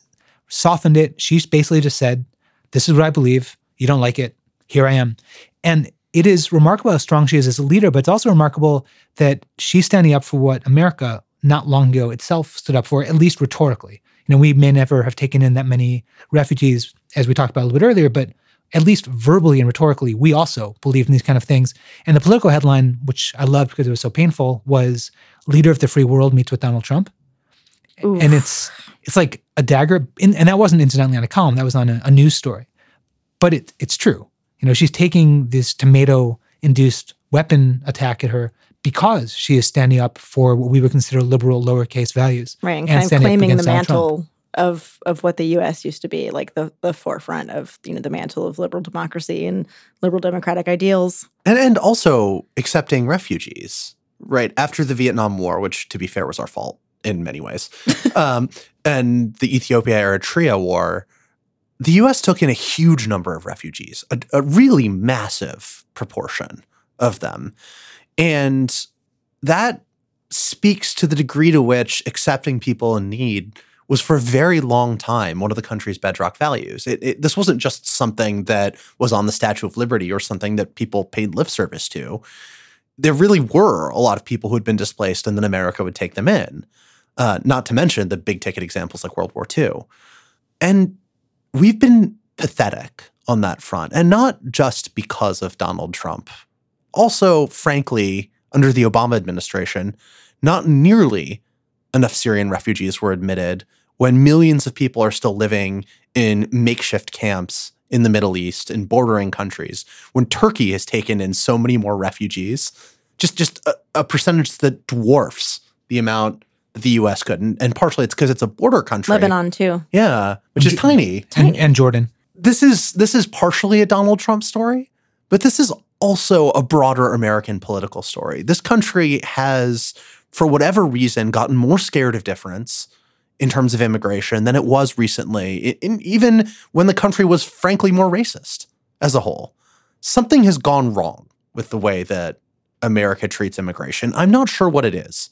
softened it. She's basically just said, This is what I believe. You don't like it. Here I am. And it is remarkable how strong she is as a leader, but it's also remarkable that she's standing up for what America not long ago itself stood up for, at least rhetorically. You know, we may never have taken in that many refugees, as we talked about a little bit earlier, but at least verbally and rhetorically, we also believe in these kind of things. And the political headline, which I loved because it was so painful, was "Leader of the Free World meets with Donald Trump," Oof. and it's it's like a dagger. In, and that wasn't incidentally on a column; that was on a, a news story. But it it's true. You know, she's taking this tomato-induced weapon attack at her because she is standing up for what we would consider liberal lowercase values. right, and and kind of claiming the mantle Trump. Of of what the U.S. used to be, like the the forefront of you know the mantle of liberal democracy and liberal democratic ideals. and and also accepting refugees right after the Vietnam War, which to be fair was our fault in many ways, um, and the Ethiopia Eritrea War. The U.S. took in a huge number of refugees, a, a really massive proportion of them, and that speaks to the degree to which accepting people in need was for a very long time one of the country's bedrock values. It, it, this wasn't just something that was on the Statue of Liberty or something that people paid lip service to. There really were a lot of people who had been displaced, and then America would take them in. Uh, not to mention the big ticket examples like World War II. And we've been pathetic on that front, and not just because of Donald Trump. Also, frankly, under the Obama administration, not nearly enough Syrian refugees were admitted when millions of people are still living in makeshift camps in the Middle East in bordering countries, when Turkey has taken in so many more refugees, just just a, a percentage that dwarfs the amount the US could. And, and partially it's because it's a border country. Lebanon too. Yeah, which is Ju- tiny. And, and Jordan. This is this is partially a Donald Trump story, but this is also a broader American political story. This country has, for whatever reason, gotten more scared of difference in terms of immigration than it was recently, in, even when the country was frankly more racist as a whole. Something has gone wrong with the way that America treats immigration. I'm not sure what it is,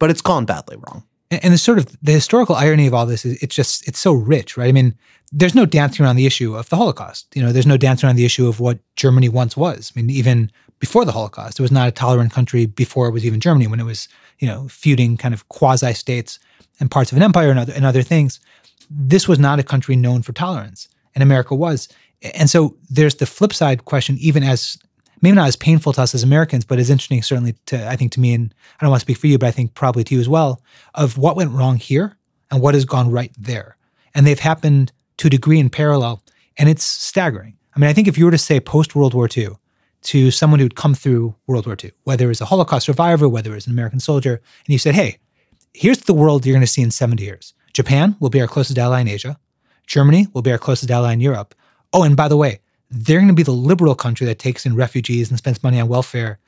but it's gone badly wrong. And, and the sort of the historical irony of all this is it's just it's so rich, right? I mean, there's no dancing around the issue of the Holocaust. You know, there's no dancing around the issue of what Germany once was. I mean, even before the Holocaust, it was not a tolerant country before it was even Germany, when it was, you know, feuding kind of quasi states and parts of an empire and other, and other things. This was not a country known for tolerance, and America was. And so there's the flip side question, even as maybe not as painful to us as Americans, but as interesting, certainly to I think to me, and I don't want to speak for you, but I think probably to you as well, of what went wrong here and what has gone right there. And they've happened to a degree in parallel, and it's staggering. I mean, I think if you were to say post World War II to someone who'd come through World War II, whether it was a Holocaust survivor, whether it was an American soldier, and you said, hey, here's the world you're going to see in 70 years. Japan will be our closest ally in Asia. Germany will be our closest ally in Europe. Oh, and by the way, they're going to be the liberal country that takes in refugees and spends money on welfare,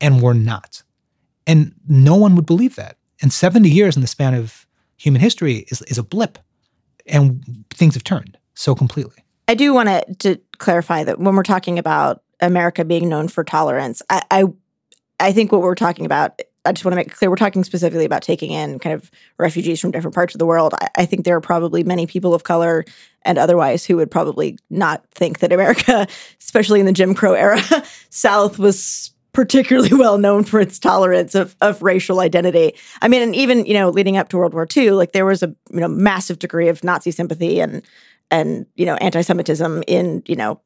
and we're not. And no one would believe that. And 70 years in the span of human history is, is a blip, and things have turned so completely. I do want to clarify that when we're talking about America being known for tolerance, I, I I think what we're talking about. I just want to make clear we're talking specifically about taking in kind of refugees from different parts of the world. I, I think there are probably many people of color and otherwise who would probably not think that America, especially in the Jim Crow era, South was particularly well known for its tolerance of, of racial identity. I mean, and even you know, leading up to World War II, like there was a you know massive degree of Nazi sympathy and and you know anti-Semitism in you know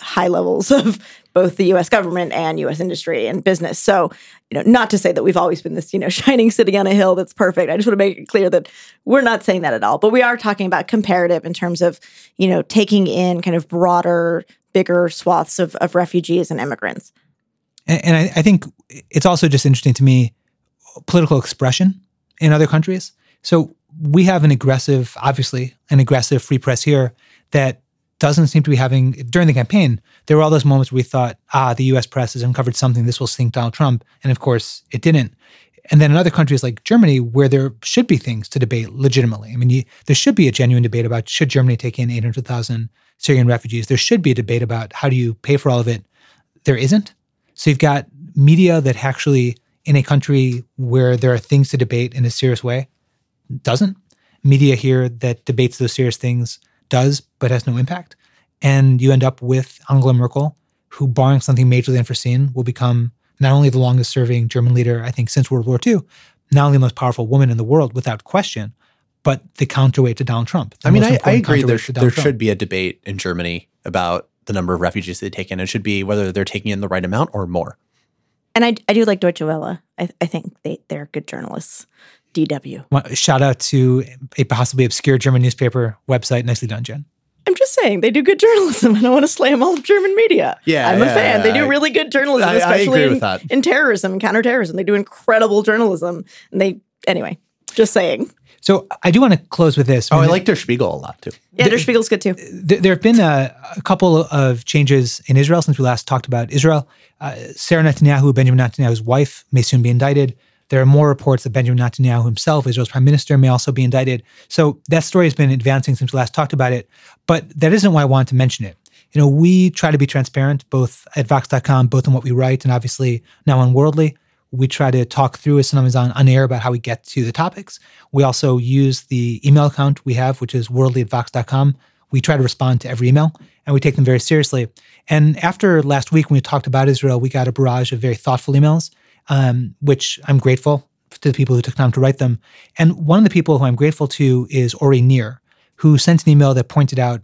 high levels of both the U.S. government and U.S. industry and business. So, you know, not to say that we've always been this, you know, shining city on a hill that's perfect. I just want to make it clear that we're not saying that at all. But we are talking about comparative in terms of, you know, taking in kind of broader, bigger swaths of, of refugees and immigrants. And, and I, I think it's also just interesting to me political expression in other countries. So we have an aggressive, obviously, an aggressive free press here that doesn't seem to be having during the campaign. There were all those moments where we thought, ah, the U.S. press has uncovered something. This will sink Donald Trump, and of course, it didn't. And then in other countries like Germany, where there should be things to debate legitimately. I mean, you, there should be a genuine debate about should Germany take in 800,000 Syrian refugees. There should be a debate about how do you pay for all of it. There isn't. So you've got media that actually, in a country where there are things to debate in a serious way, doesn't. Media here that debates those serious things does, but has no impact. And you end up with Angela Merkel, who, barring something majorly unforeseen, will become not only the longest serving German leader, I think, since World War II, not only the most powerful woman in the world without question, but the counterweight to Donald Trump. I mean, I, I, agree. There, sh- there should be a debate in Germany about the number of refugees they take in. It should be whether they're taking in the right amount or more. And I, I do like Deutsche Welle. I, I think they, they're good journalists. DW. Well, shout out to a possibly obscure German newspaper website. Nicely done, Jenn. I'm just saying they do good journalism. I don't want to slam all of German media. Yeah, I'm yeah, a fan. Yeah, they do I, really good journalism, I, especially I in, in, terrorism and counterterrorism. They do incredible journalism. And they anyway, just saying. So I do want to close with this. Oh, I like Der Spiegel a lot too. Yeah, Der Spiegel's good too. There, there have been a, a, couple of changes in Israel since we last talked about Israel. Uh, Sarah Netanyahu, Benjamin Netanyahu's wife, may soon be indicted. There are more reports that Benjamin Netanyahu himself, Israel's prime minister, may also be indicted. So that story has been advancing since we last talked about it. But that isn't why I wanted to mention it. You know, we try to be transparent both at Vox.com, both in what we write and obviously now on Worldly. We try to talk through as sometimes on, on air about how we get to the topics. We also use the email account we have, which is worldly at Vox.com. We try to respond to every email and we take them very seriously. And after last week, when we talked about Israel, we got a barrage of very thoughtful emails um, which I'm grateful to the people who took time to write them. And one of the people who I'm grateful to is Ori Nir, who sent an email that pointed out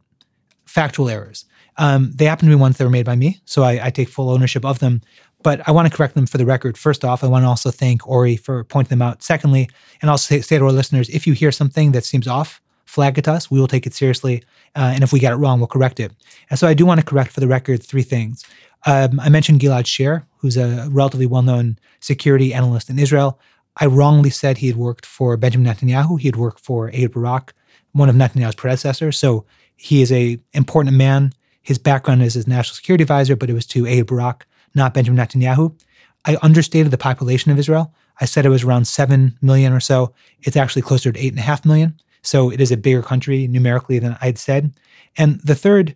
factual errors. Um, they happen to be ones that were made by me, so I, I, take full ownership of them. But I want to correct them for the record. First off, I want to also thank Ori for pointing them out. Secondly, and I'll say, say to our listeners, if you hear something that seems off, flag it to us. We will take it seriously. Uh, and if we get it wrong, we'll correct it. And so I do want to correct for the record three things. Um, I mentioned Gilad Sher, who's a relatively well known security analyst in Israel. I wrongly said he had worked for Benjamin Netanyahu. He had worked for Ehud Barak, one of Netanyahu's predecessors. So he is a important man. His background is as national security advisor, but it was to Ehud Barak, not Benjamin Netanyahu. I understated the population of Israel. I said it was around 7 million or so. It's actually closer to 8.5 million. So it is a bigger country numerically than I'd said. And the third,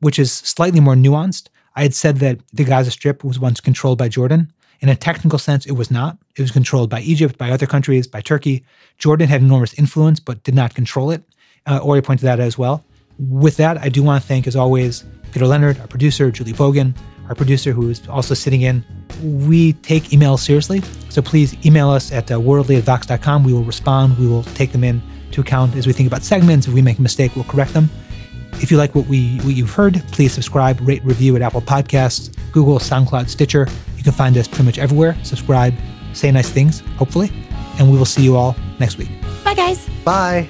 which is slightly more nuanced, I had said that the Gaza Strip was once controlled by Jordan. In a technical sense, it was not. It was controlled by Egypt, by other countries, by Turkey. Jordan had enormous influence, but did not control it. Uh, Ori pointed that out as well. With that, I do want to thank, as always, Peter Leonard, our producer, Julie Bogan, our producer, who is also sitting in. We take emails seriously, so please email us at uh. We will respond. We will take them in to account as we think about segments. If we make a mistake, we'll correct them. If you like what we what you've heard, please subscribe, rate, review at Apple Podcasts, Google, SoundCloud, Stitcher. You can find us pretty much everywhere. Subscribe, say nice things, hopefully, and we will see you all next week. Bye, guys. Bye.